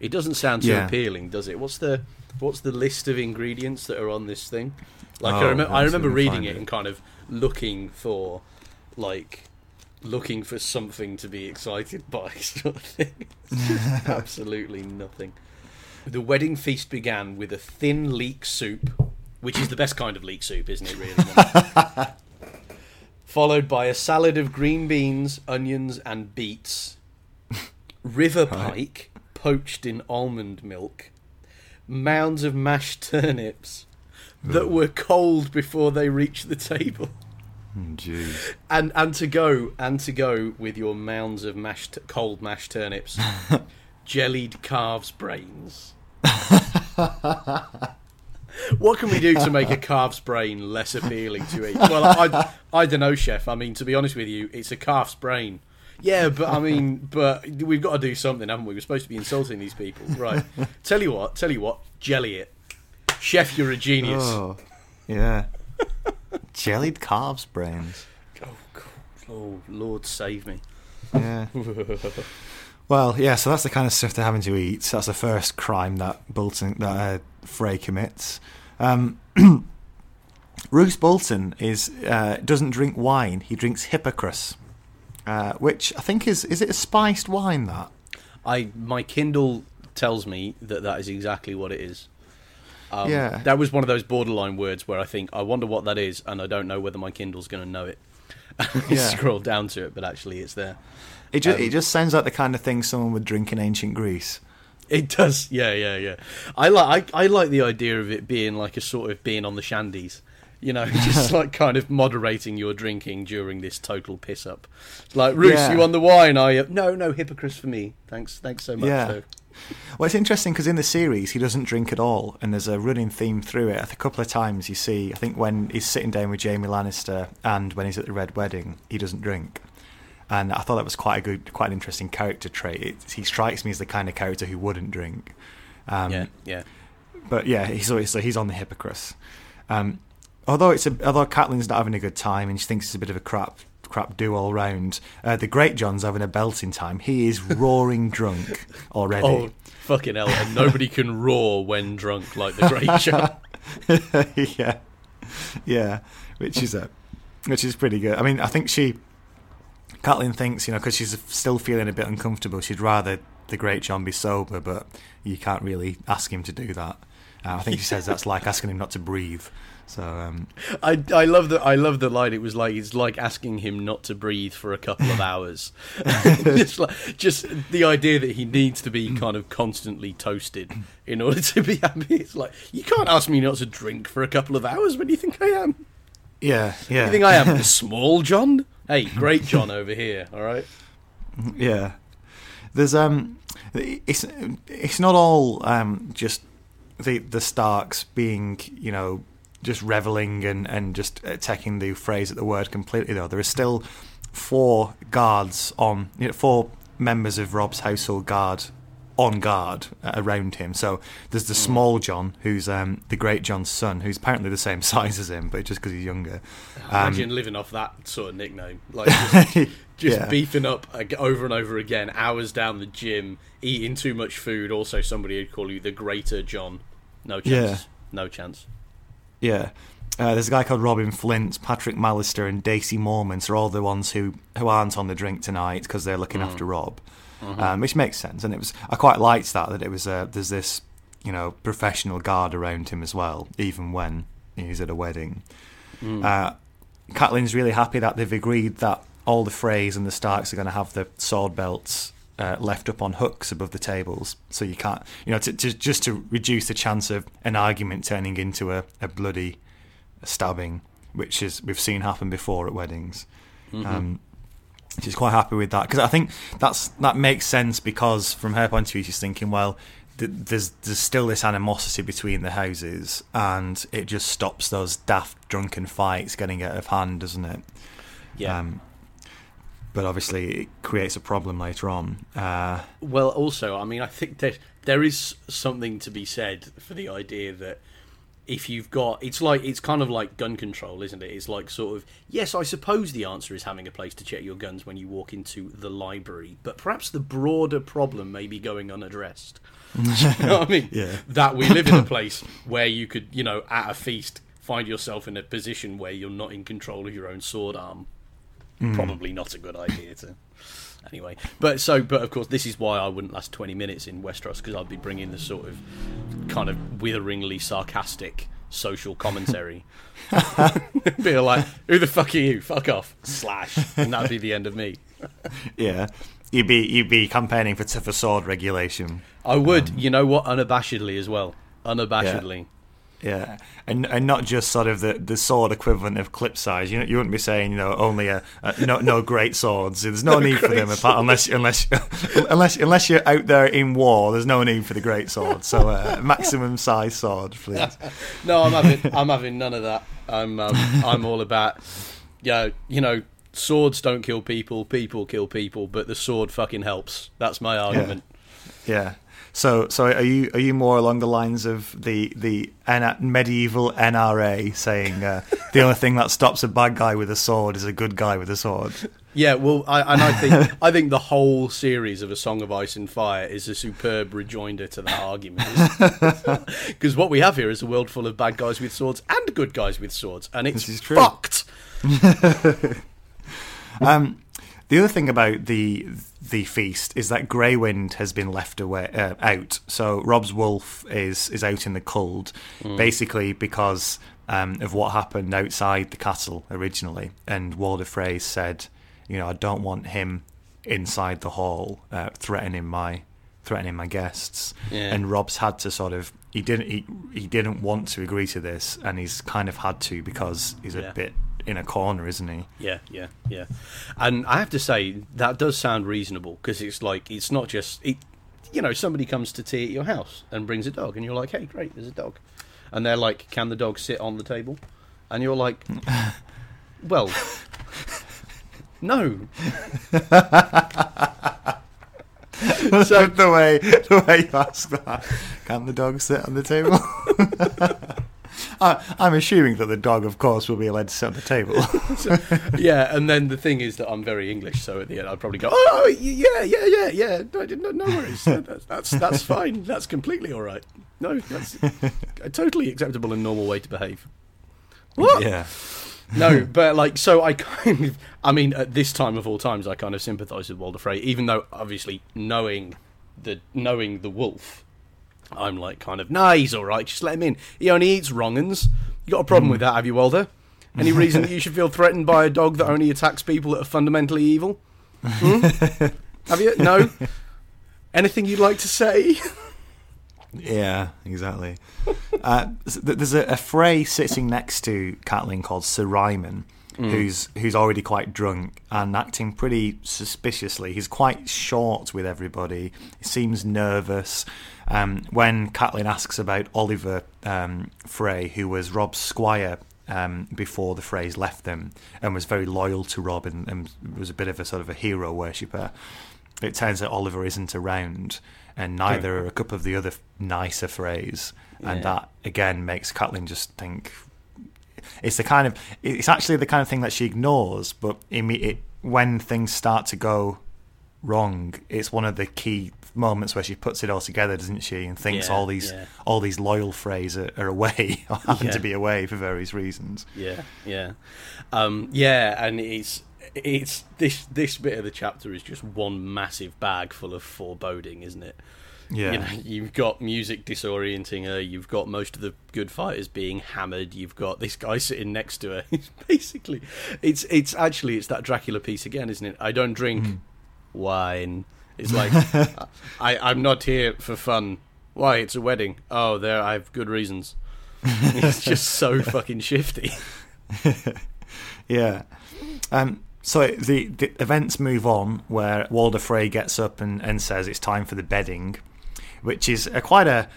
it doesn't sound too Yeah. appealing, does it? What's the what's the list of ingredients that are on this thing? Like I, Oh, remember, I remember if I can reading it it. and kind of looking for like looking for something to be excited by sort of thing. Absolutely nothing. The wedding feast began with a thin leek soup, which is the best kind of leek soup, isn't it? Really. Followed by a salad of green beans, onions, and beets. River pike poached in almond milk. Mounds of mashed turnips that were cold before they reached the table. Hmm, jeez. And and to go and to go with your mounds of mashed cold mashed turnips, jellied calves brains. what can we do to make a calf's brain less appealing to eat? Well, I I don't know, chef. I mean, to be honest with you, it's a calf's brain. Yeah, but I mean, but we've got to do something, haven't we? We're supposed to be insulting these people, right? tell you what, tell you what, jelly it, chef. You're a genius. Oh, yeah. Jellied calves brains. Oh, God. oh Lord, save me. Yeah. Well, yeah. So that's the kind of stuff they're having to eat. That's the first crime that Bolton that uh, Frey commits. Um, Roose Bolton is uh, doesn't drink wine. He drinks Hippocras. uh, which I think is is it a spiced wine that. I my Kindle tells me that that is exactly what it is. Um, Yeah. that was one of those borderline words where I think I wonder what that is, and I don't know whether my Kindle's going to know it. Yeah. Scroll down to it, but actually it's there. It just, it um, just sounds like the kind of thing someone would drink in ancient Greece. It does, yeah, yeah, yeah. I like I, I like the idea of it being like a sort of being on the shandies, you know, just like kind of moderating your drinking during this total piss up. Like, Roose, Yeah. you on the wine? Are you? Uh, no, no, hypocrites for me. Thanks, thanks so much. Yeah. Well, it's interesting because in the series he doesn't drink at all, and there's a running theme through it. A couple of times you see, I think when he's sitting down with Jaime Lannister and when he's at the Red Wedding, he doesn't drink. And I thought that was quite a good, quite an interesting character trait. It, he strikes me as the kind of character who wouldn't drink. Um, yeah, yeah. but yeah, he's always, so he's on the hypocrite. Um, although it's a, although Catelyn's not having a good time and she thinks it's a bit of a crap crap do all round. Uh, the Greatjon's having a belting time. He is roaring drunk already. Oh, fucking hell! And nobody can roar when drunk like the Great John. yeah, yeah, which is a, which is pretty good. I mean, I think she, Catelyn thinks you know because she's still feeling a bit uncomfortable. She'd rather the Greatjon be sober, but you can't really ask him to do that. Uh, I think she says that's like asking him not to breathe. So um, I, I love the I love the line. It was like it's like asking him not to breathe for a couple of hours. just like just the idea that he needs to be kind of constantly toasted in order to be happy. It's like you can't ask me not to drink for a couple of hours. When do you think I am? yeah, yeah, You think I am small John? Hey, great John over here. All right. Yeah, there's um, it's it's not all um just the the Starks being you know just reveling and and just taking the phrase at the word completely though. There is still four guards on you know, four members of Robb's household guard on guard uh, around him. So there's the Smalljon, who's um, the Greatjon's son, who's apparently the same size as him, but just because he's younger. Um, Imagine living off that sort of nickname, like just, just Yeah. beefing up over and over again, hours down the gym, eating too much food. Also, somebody would call you the Greater John. No chance. Yeah. No chance. Yeah. Uh, there's a guy called Robin Flint, Patrick Mallister, and Dacey Mormont are all the ones who, who aren't on the drink tonight because they're looking after Robb, um, which makes sense. And it was I quite liked that that it was uh, there's this you know professional guard around him as well, even when he's at a wedding. Uh, Catelyn's really happy that they've agreed that all the Freys and the Starks are going to have the sword belts uh, left up on hooks above the tables, so you can't, you know, to, to, just to reduce the chance of an argument turning into a, a bloody stabbing, which is we've seen happen before at weddings. Um, she's quite happy with that because I think that's that makes sense because from her point of view, she's thinking, well, th- there's there's still this animosity between the houses, and it just stops those daft drunken fights getting out of hand, doesn't it? Yeah. Um, but obviously, it creates a problem later on. Uh, Well, also, I mean, I think that there is something to be said for the idea that if you've got, it's like it's kind of like gun control, isn't it? It's like sort of yes, I suppose the answer is having a place to check your guns when you walk into the library, but perhaps the broader problem may be going unaddressed. you know what I mean? Yeah. That we live in a place where you could, you know, at a feast, find yourself in a position where you're not in control of your own sword arm hmm. probably not a good idea to anyway but so but of course this is why i wouldn't last 20 minutes in westeros because i'd be bringing the sort of kind of witheringly sarcastic social commentary. Be like who the fuck are you? Fuck off. Slash. And that'd be the end of me. Yeah, you'd be you'd be campaigning for tougher sword regulation. i would um, you know what? Unabashedly as well. Unabashedly Yeah, and and not just sort of the, the sword equivalent of clip size. You know, you wouldn't be saying you know only a, a no no great swords. There's no, need for them apart, unless unless unless unless you're out there in war. There's no need for the great sword. So uh, maximum size sword, please. No, I'm having I'm having none of that. I'm um, I'm all about yeah, you know, swords don't kill people, people kill people, but the sword fucking helps. That's my argument. Yeah. So so are you are you more along the lines of the the medieval NRA saying uh, the only thing that stops a bad guy with a sword is a good guy with a sword? Yeah, well, I, and I think I think the whole series of A Song of Ice and Fire is a superb rejoinder to that argument. Because what we have here is a world full of bad guys with swords and good guys with swords, and it's This is true. fucked. Um, The other thing about the the feast is that Greywind has been left away uh, out. So Robb's wolf is is out in the cold, basically because um, of what happened outside the castle originally. And Walder Frey said, you know, I don't want him inside the hall uh, threatening my threatening my guests. Yeah. And Robb's had to sort of he didn't he, he didn't want to agree to this, and he's kind of had to because he's a bit in a corner, isn't he? Yeah, yeah, yeah. And I have to say that does sound reasonable because it's like it's not just it. You know, somebody comes to tea at your house and brings a dog, and you're like, "Hey, great, there's a dog," and they're like, "Can the dog sit on the table?" And you're like, "Well, no." so the way the way you ask that, can the dog sit on the table? I, I'm assuming that the dog, of course, will be allowed to sit on the table. yeah, and then the thing is that I'm very English, so at the end I'd probably go, "Oh, oh yeah, yeah, yeah, yeah, no, no, no worries, that's that's, that's fine, that's completely all right. No, that's a totally acceptable and normal way to behave." What? yeah, No, but like, so I kind of, I mean, at this time of all times, I kind of sympathise with Walder Frey, even though obviously knowing the knowing the wolf, I'm like kind of, nah, he's all right, just let him in. He only eats wrong'uns. You got a problem with that, have you, Walder? Any reason that you should feel threatened by a dog that only attacks people that are fundamentally evil? Hmm? have you? No. Anything you'd like to say? yeah, exactly. Uh, there's a, a Frey sitting next to Catelyn called Sir Ryman, who's who's already quite drunk and acting pretty suspiciously. He's quite short with everybody. He seems nervous. Um, when Catelyn asks about Olyvar um, Frey, who was Robb's squire um, before the Freys left them, and was very loyal to Robb and, and was a bit of a sort of a hero worshipper, it turns out Olyvar isn't around, and neither are a couple of the other nicer Freys, and Yeah. that again makes Catelyn just think it's the kind of it's actually the kind of thing that she ignores, but imme- it, when things start to go wrong, it's one of the key moments where she puts it all together, doesn't she? And thinks Yeah, all these yeah. all these loyal Freys are, are away or happen Yeah. to be away for various reasons. Yeah, yeah, um, yeah, and it's it's this this bit of the chapter is just one massive bag full of foreboding, isn't it? Yeah, You know, you've got music disorienting her. You've got most of the good fighters being hammered. You've got this guy sitting next to her. It's basically, it's it's actually it's that Dracula piece again, isn't it? I don't drink wine. It's like I I'm not here for fun. Why? It's a wedding. Oh, there I have good reasons. it's just so fucking shifty. Yeah. Um, so the, the events move on where Walder Frey gets up and, and says it's time for the bedding, which is a, quite a,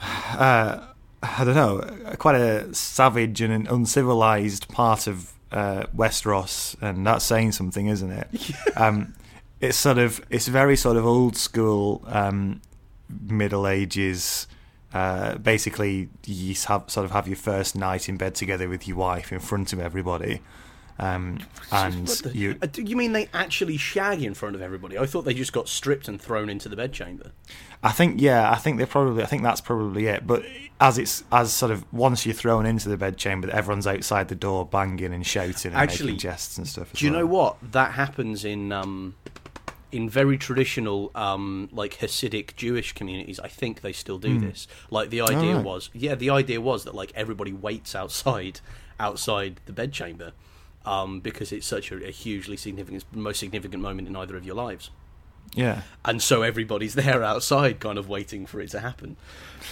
uh, I don't know, a, quite a savage and an uncivilized part of uh, Westeros, and that's saying something, isn't it? Um, it's sort of, it's very sort of old school, um, Middle Ages. Uh, basically, you have, sort of have your first night in bed together with your wife in front of everybody, um, and the- you Uh, do you mean they actually shag in front of everybody? I thought they just got stripped and thrown into the bedchamber. I think yeah, I think they probably I think that's probably it. But as it's as sort of once you're thrown into the bedchamber, everyone's outside the door banging and shouting and Actually, making jests and stuff. as Do you know what that happens in um, in very traditional um, like Hasidic Jewish communities? I think they still do this. Like the idea right. was, yeah, the idea was that like everybody waits outside outside the bedchamber um, because it's such a, a hugely significant, most significant moment in either of your lives. Yeah, and so everybody's there outside, kind of waiting for it to happen.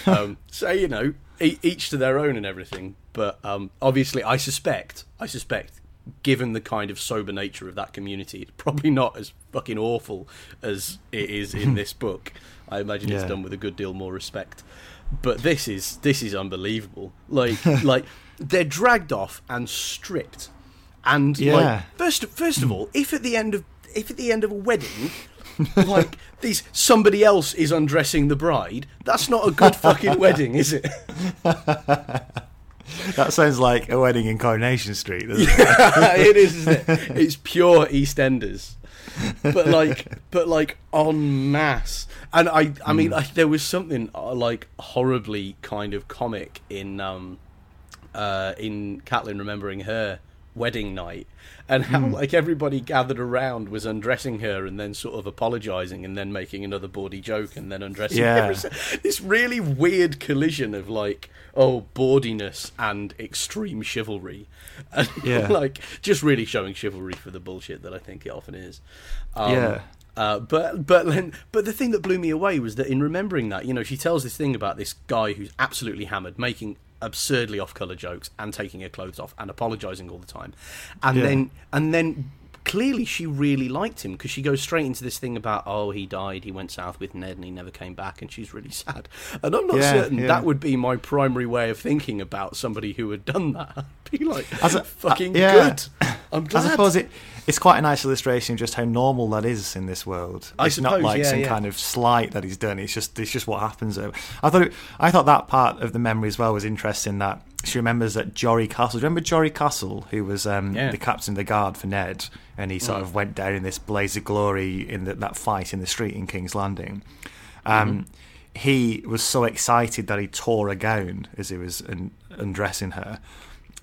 Um, so you know, e- each to their own and everything. But um, obviously, I suspect, I suspect, given the kind of sober nature of that community, it's probably not as fucking awful as it is in this book. I imagine it's done with a good deal more respect. But this is this is unbelievable. Like like they're dragged off and stripped. And Yeah. like first first of hmm. all, if at the end of if at the end of a wedding like these somebody else is undressing the bride, that's not a good fucking wedding, is it? that sounds like a wedding in Coronation Street. Doesn't it? it is, isn't it? It's pure EastEnders. But like, but like en masse, and I, I mean, I, there was something uh, like horribly kind of comic in, um, uh, in Catelyn remembering her wedding night and how Hmm. like everybody gathered around was undressing her and then sort of apologizing and then making another bawdy joke and then undressing Yeah. her. This really weird collision of like oh bawdiness and extreme chivalry, and Yeah. like just really showing chivalry for the bullshit that I think it often is. Um, Yeah. uh, but but then but the thing that blew me away was that in remembering that you know she tells this thing about this guy who's absolutely hammered making absurdly off color jokes and taking her clothes off and apologizing all the time and Yeah. then and then clearly she really liked him because she goes straight into this thing about oh he died he went south with Ned and he never came back and she's really sad and I'm not Yeah, certain yeah. that would be my primary way of thinking about somebody who had done that I'd be like As a- fucking uh, yeah. good I'm I suppose it it's quite a nice illustration of just how normal that is in this world. I it's not like some kind of slight that he's done. It's just it's just what happens. I thought it, I thought that part of the memory as well was interesting. That she remembers that Jory Cassel. Do you remember Jory Cassel, who was um, the captain of the guard for Ned, and he sort mm. of went down in this blaze of glory in the, that fight in the street in King's Landing. Um, mm-hmm. He was so excited that he tore a gown as he was un- undressing her.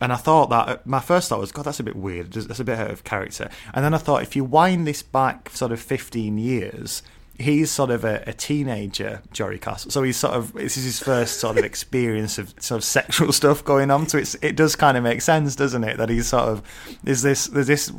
And I thought that uh, my first thought was, God, that's a bit weird. That's a bit out of character. And then I thought, if you wind this back sort of 15 years, he's sort of a, a teenager, Jory Cassel. So he's sort of this is his first sort of experience of sort of sexual stuff going on. So it's it does kind of make sense, doesn't it? That he's sort of is this there's this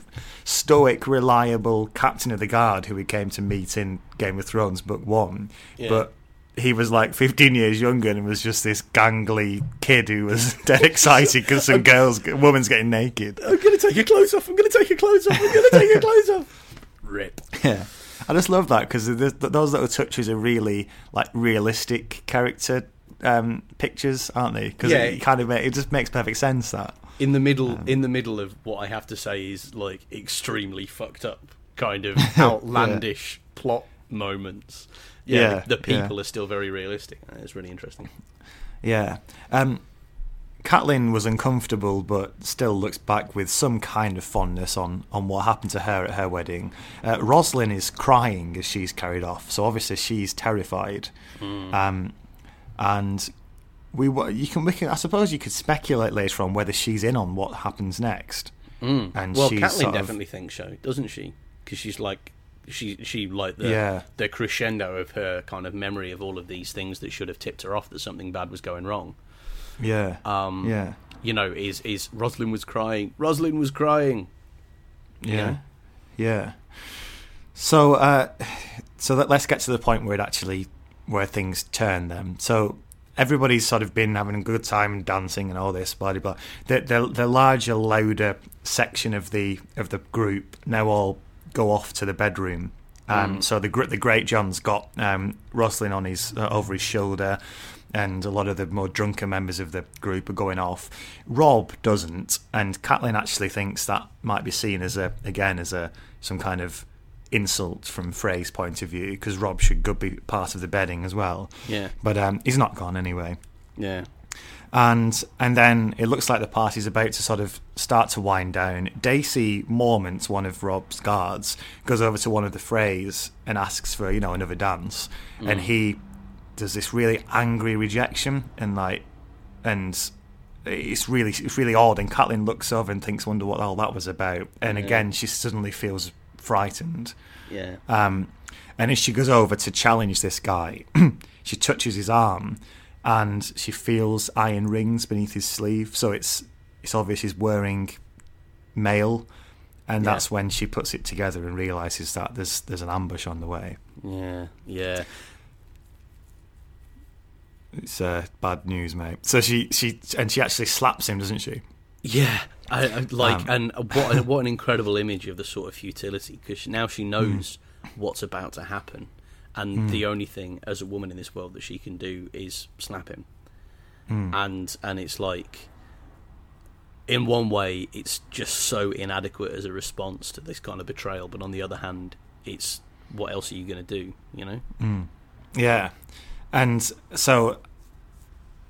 stoic, reliable captain of the guard who we came to meet in Game of Thrones book one, Yeah. but he was like 15 years younger and was just this gangly kid who was dead excited because some girls, woman's getting naked. I'm gonna take your clothes off I'm gonna take your clothes off I'm gonna take your clothes off rip Yeah, I just love that because those little touches are really like realistic character um, pictures, aren't they? Because Yeah. it kind of it just makes perfect sense that. in the middle in the middle of what I have to say is like extremely fucked up kind of outlandish plot moments. Yeah, Yeah, the, the people yeah. are still very realistic. It's really interesting. Yeah. Um, Catelyn was uncomfortable, but still looks back with some kind of fondness on, on what happened to her at her wedding. Uh, Roslin is crying as she's carried off, so obviously she's terrified. Um, and we wa- you can we can I suppose you could speculate later on whether she's in on what happens next. And Well, she's Catelyn sort of- definitely thinks so, doesn't she? Because she's like she she like the Yeah. the crescendo of her kind of memory of all of these things that should have tipped her off that something bad was going wrong. Yeah Um, yeah You know, is is Rosalind was crying. Rosalind was crying. Yeah, yeah. So, uh, so that let's get to the point where it actually where things turn. Then, so everybody's sort of been having a good time and dancing and all this, blah blah blah. The, the the larger, louder section of the of the group now all go off to the bedroom. Um, So the the Greatjon's got um, Roslin on his uh, over his shoulder, and a lot of the more drunken members of the group are going off. Robb doesn't, and Catelyn actually thinks that might be seen as a again as a some kind of insult from Frey's point of view because Robb should go be part of the bedding as well. Yeah. But um, he's not gone anyway Yeah. and and then it looks like the party's about to sort of start to wind down. Dacey Mormont, one of Robb's guards, goes over to one of the Freys and asks for you know another dance, and he does this really angry rejection and like and it's really it's really odd. And Catelyn looks over and thinks, "Wonder what all that was about." And again, she suddenly feels frightened. Yeah. Um, and as she goes over to challenge this guy, she touches his arm, and she feels iron rings beneath his sleeve. So it's it's obvious he's wearing mail, and Yeah. that's when she puts it together and realizes that there's there's an ambush on the way. Yeah. Yeah. It's uh, bad news, mate. So she she and she actually slaps him, doesn't she? Yeah, I, I like, Um, and what an, what an incredible image of the sort of futility because now she knows what's about to happen, and the only thing as a woman in this world that she can do is slap him, and and it's like, in one way, it's just so inadequate as a response to this kind of betrayal, but on the other hand, it's what else are you going to do? You know? Yeah, and so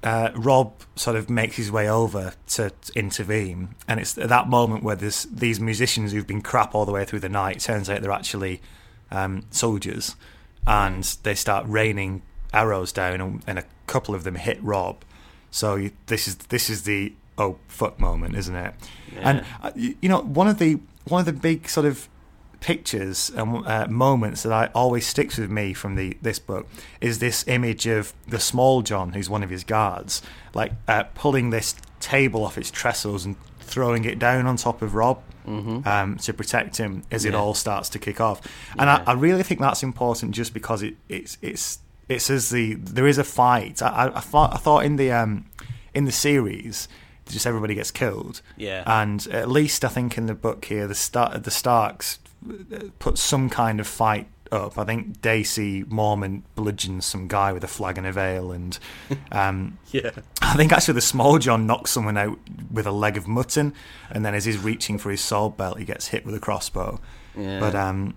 uh, Robb sort of makes his way over to intervene, and it's at that moment where there's these musicians who've been crap all the way through the night. Turns out they're actually um, soldiers, and they start raining arrows down, and, and a couple of them hit Robb. So you, this is this is the oh fuck moment, isn't it? And uh, you, you know, one of the one of the big sort of pictures and uh, moments that I always sticks with me from the this book is this image of the Smalljon, who's one of his guards, like uh, pulling this table off its trestles and throwing it down on top of Robb um, to protect him as it all starts to kick off. And Yeah. I, I really think that's important, just because it, it's it's it says the there is a fight. I, I, thought I thought in the um, in the series. Just everybody gets killed, Yeah. And at least I think in the book here, the start the Starks put some kind of fight up. I think Dacey Mormont bludgeons some guy with a flag and a veil, and um, Yeah. I think actually the Smalljon knocks someone out with a leg of mutton, and then as he's reaching for his sword belt, he gets hit with a crossbow. Yeah. But um,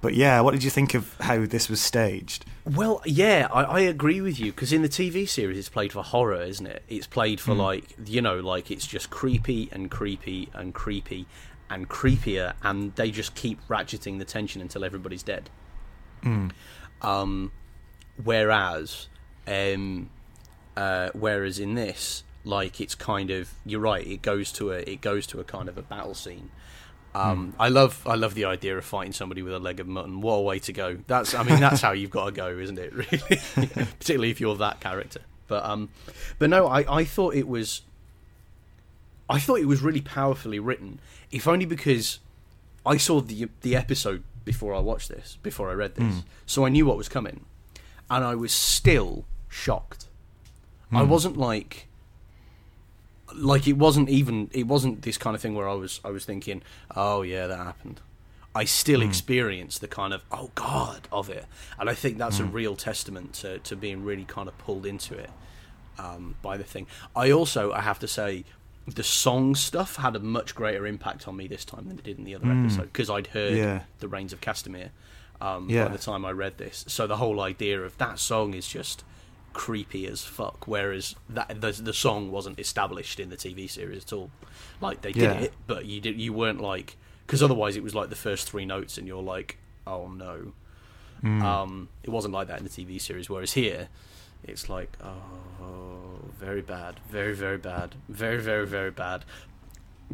but yeah, what did you think of how this was staged? Well, yeah, I, I agree with you because in the TV series it's played for horror, isn't it? It's played for like you know, like it's just creepy and creepy and creepy and creepier, and they just keep ratcheting the tension until everybody's dead. Um, whereas, um, uh, whereas in this, like it's kind of you're right. It goes to a it goes to a kind of a battle scene. Um, I love I love the idea of fighting somebody with a leg of mutton. What a way to go! That's I mean that's how you've got to go, isn't it? Really, particularly if you're that character. But um, but no, I, I thought it was I thought it was really powerfully written. If only because I saw the the episode before I watched this, before I read this, hmm. so I knew what was coming, and I was still shocked. I hmm. wasn't like like it wasn't even it wasn't this kind of thing where I was I was thinking, oh yeah, that happened. I still hmm. experienced the kind of oh god of it, and I think that's a real testament to to being really kind of pulled into it um, by the thing. I also I have to say the song stuff had a much greater impact on me this time than it did in the other episode because I'd heard Yeah. the Rains of Castamere um, Yeah. by the time I read this. So the whole idea of that song is just creepy as fuck. Whereas that the, the song wasn't established in the TV series at all. Like they did Yeah. it, but you did you weren't like because otherwise it was like the first three notes and you're like, oh no. Um, it wasn't like that in the TV series. Whereas here, it's like, oh, very bad, very very bad, very very very bad.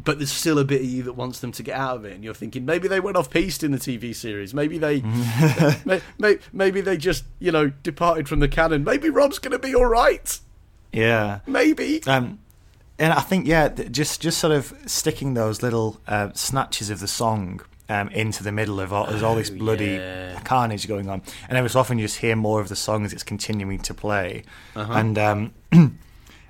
But there's still a bit of you that wants them to get out of it, and you're thinking maybe they went off piste in the TV series. Maybe they, may, may, maybe they just you know departed from the canon. Maybe Robb's gonna be all right. Yeah. Maybe. Um, and I think yeah, just just sort of sticking those little uh, snatches of the song um, into the middle of all, there's all this Oh, bloody yeah. carnage going on, and every so often you just hear more of the song as it's continuing to play, Uh-huh. and um,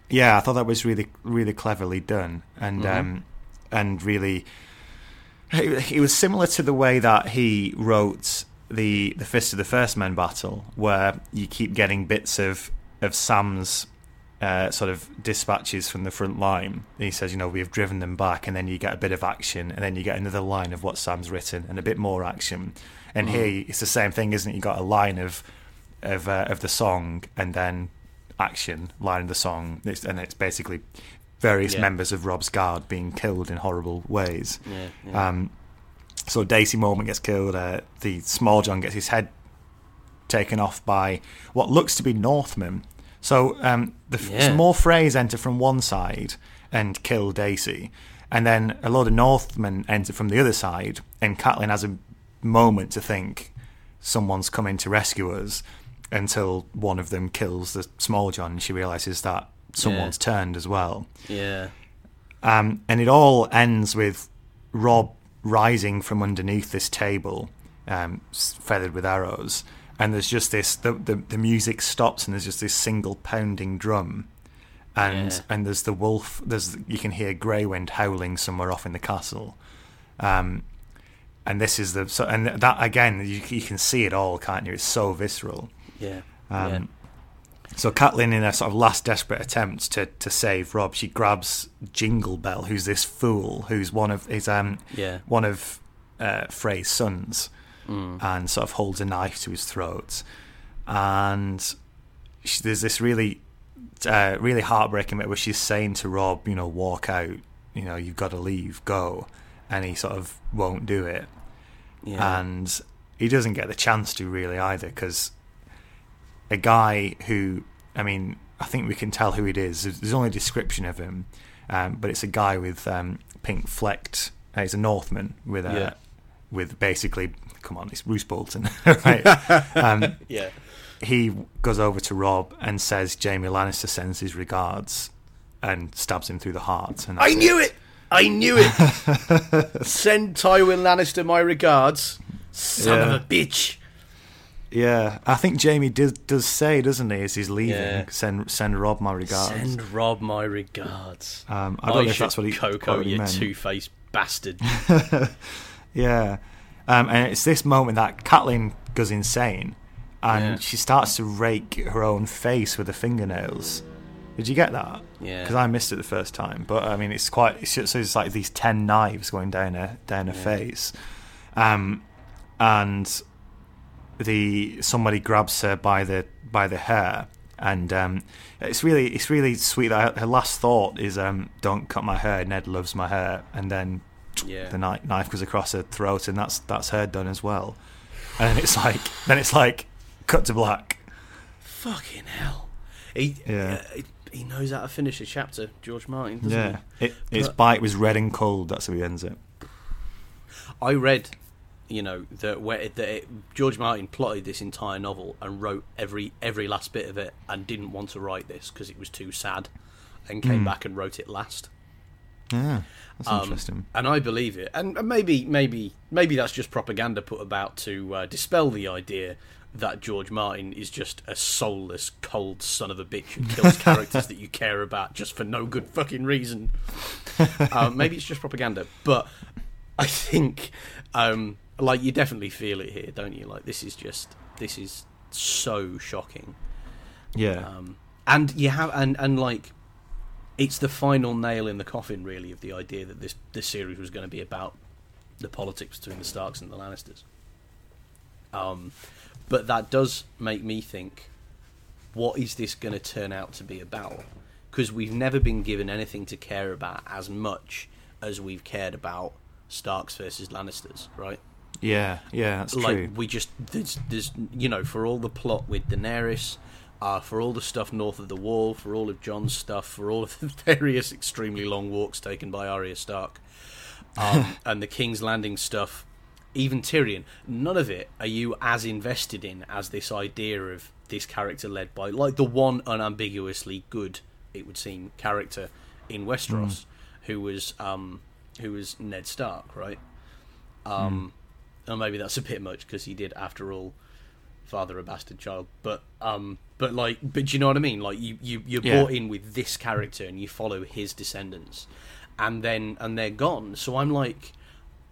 yeah, I thought that was really really cleverly done, and Mm-hmm. um, and really. It it was similar to the way that he wrote the the Fist of the First Men battle, where you keep getting bits of of Sam's uh, sort of dispatches from the front line. And he says, you know, we have driven them back, and then you get a bit of action, and then you get another line of what Sam's written, and a bit more action. And here it's the same thing, isn't it? You got a line of of uh, of the song, and then action line of the song, it's, and it's basically various Yeah. members of Robb's guard being killed in horrible ways. Yeah, yeah. Um, so Dacey Mormont gets killed. Uh, the Smalljon gets his head taken off by what looks to be Northmen. So um, the Yeah. more Freys enter from one side and kill Dacey, and then a load of Northmen enter from the other side, and Catelyn has a moment to think someone's coming to rescue us until one of them kills the Smalljon, and she realizes that someone's turned as well. yeah. Um, and it all ends with Robb rising from underneath this table, um, feathered with arrows. And there's just this the, the the music stops and there's just this single pounding drum, and Yeah. and there's the wolf. There's you can hear Greywind howling somewhere off in the castle, um, and this is the so and that again you, you can see it all, can't you? It's so visceral. Yeah. Um, yeah. So Catelyn, in a sort of last desperate attempt to, to save Robb, she grabs Jingle Bell, who's this fool, who's one of is um Yeah. one of uh, Frey's sons, Mm. and sort of holds a knife to his throat, and she, there's this really uh, really heartbreaking bit where she's saying to Robb, you know, walk out, you know, you've got to leave, go, and he sort of won't do it Yeah. and he doesn't get the chance to really either because a guy who I mean I think we can tell who it is there's only a description of him um, but it's a guy with um, pink flecked. Uh, he's a Northman with a Yeah. with basically. Come on, it's Roose Bolton, right? um, Yeah. he goes over to Robb and says Jaime Lannister sends his regards and stabs him through the heart. And I knew it. I knew it. Send Tywin Lannister my regards, son Yeah. of a bitch. Yeah, I think Jaime does does say, doesn't he, as he's leaving, Yeah. send send Robb my regards. Send Robb my regards. Um, I don't know if should that's what he, Coco, what he you meant. two-faced bastard. Yeah, um, and it's this moment that Catelyn goes insane, and Yeah. she starts to rake her own face with her fingernails. Did you get that? Yeah. Because I missed it the first time, but I mean, it's quite. It's just, so it's like these ten knives going down her down her face, um, and the somebody grabs her by the by the hair, and um, it's really it's really sweet. That her, her last thought is, um, "Don't cut my hair. Ned loves my hair," and then Yeah. the knife, knife goes across her throat, and that's that's her done as well. And then it's like then it's like cut to black. Fucking hell. He, Yeah. uh, he knows how to finish a chapter, George Martin, doesn't Yeah, it, its But- bite was red and cold. That's how he ends it. I read, you know, that, where, that it, George Martin plotted this entire novel and wrote every every last bit of it and didn't want to write this because it was too sad and came back and wrote it last. Yeah, that's Um, interesting. and I believe it. And and maybe, maybe, maybe that's just propaganda put about to uh, dispel the idea that George Martin is just a soulless, cold son of a bitch who kills characters that you care about just for no good fucking reason. um, maybe it's just propaganda, but I think, um, like, you definitely feel it here, don't you? Like, this is just, this is so shocking Yeah, um, and you have and and like it's the final nail in the coffin really of the idea that this this series was going to be about the politics between the Starks and the Lannisters um but that does make me think what is this going to turn out to be about because we've never been given anything to care about as much as we've cared about Starks versus Lannisters right yeah, yeah. That's like true. we just there's, there's you know for all the plot with Daenerys, uh, for all the stuff north of the Wall, for all of Jon's stuff, for all of the various extremely long walks taken by Arya Stark, um, and the King's Landing stuff, even Tyrion. None of it are you as invested in as this idea of this character led by like the one unambiguously good, it would seem, character in Westeros, who was um, who was Ned Stark, right? Um, and maybe that's a bit much because he did, after all, father a bastard child. But um, but like, but do you know what I mean? Like you you you're Yeah. bought in with this character and you follow his descendants, and then and they're gone. So I'm like,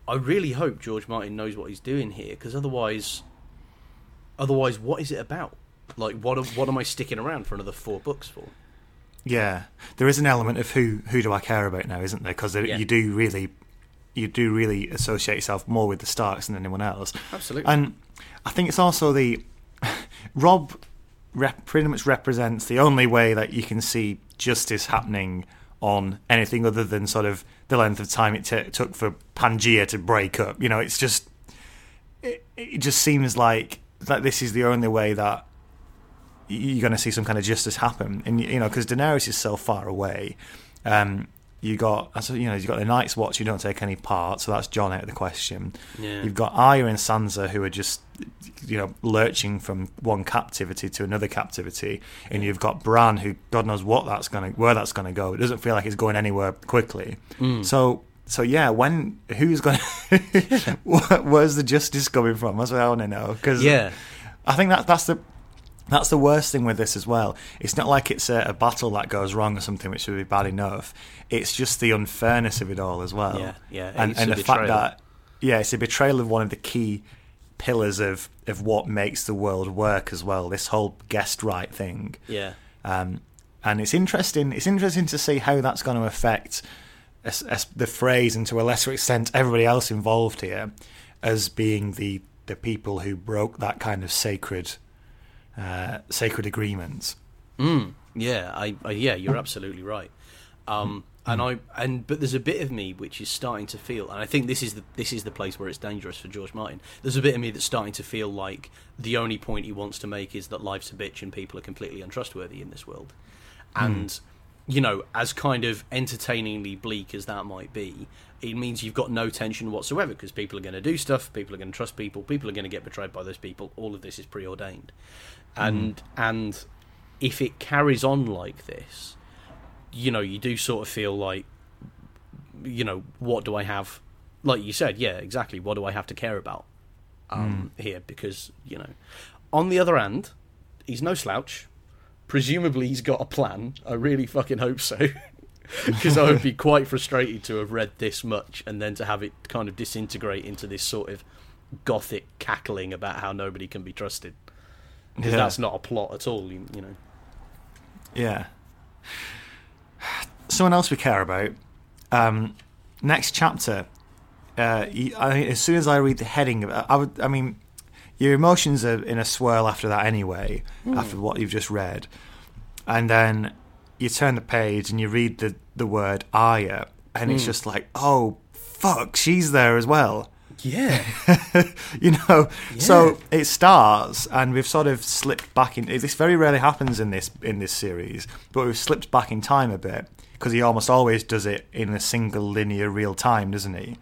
I really hope George Martin knows what he's doing here because otherwise, otherwise, what is it about? Like, what am- what am I sticking around for another four books for? Yeah, there is an element of who who do I care about now, isn't there? Because Yeah. you do really, you do really associate yourself more with the Starks than anyone else. Absolutely. And I think it's also the Robb rep, pretty much represents the only way that you can see justice happening on anything other than sort of the length of time it t- took for Pangea to break up. You know, it's just it, it just seems like that this is the only way that you're going to see some kind of justice happen. And you know, because Daenerys is so far away, um, you got you know, you've got the Night's Watch You don't take any part, so that's Jon out of the question. Yeah. You've got Arya and Sansa who are just you know lurching from one captivity to another captivity, and you've got Bran who God knows what that's going where that's going to go. It doesn't feel like it's going anywhere quickly. Mm. So. So yeah, when who's going? Where's the justice coming from? That's what I want to know. Because Yeah. I think that that's the that's the worst thing with this as well. It's not like it's a, a battle that goes wrong or something, which would be bad enough. It's just the unfairness of it all as well. Yeah, yeah, and and the fact that yeah, it's a betrayal of one of the key pillars of of what makes the world work as well. This whole guest right thing. Yeah. Um, and it's interesting. It's interesting to see how that's going to affect as, as the Freys, and to a lesser extent, everybody else involved here, as being the the people who broke that kind of sacred uh, sacred agreements. Mm, yeah, I, I yeah, you're absolutely right. Um, and I and but there's a bit of me which is starting to feel, and I think this is the this is the place where it's dangerous for George Martin. There's a bit of me that's starting to feel like the only point he wants to make is that life's a bitch and people are completely untrustworthy in this world, and you know, as kind of entertainingly bleak as that might be, it means you've got no tension whatsoever because people are going to do stuff, people are going to trust people, people are going to get betrayed by those people. All of this is preordained, and and if it carries on like this, you know, you do sort of feel like, you know, what do I have? Like you said, yeah, exactly. What do I have to care about um, here? Because you know, on the other hand, he's no slouch. Presumably, he's got a plan. I really fucking hope so. Because I would be quite frustrated to have read this much and then to have it kind of disintegrate into this sort of gothic cackling about how nobody can be trusted. Because Yeah. that's not a plot at all, you, you know. Yeah. Someone else we care about. Um, next chapter. Uh, I, as soon as I read the heading of I would. I mean, your emotions are in a swirl after that anyway. After what you've just read, and then you turn the page and you read the the word Arya, and it's just like, oh fuck, she's there as well. Yeah. you know so it starts and we've sort of slipped back in this very rarely happens in this in this series but we've slipped back in time a bit because he almost always does it in a single linear real time doesn't he?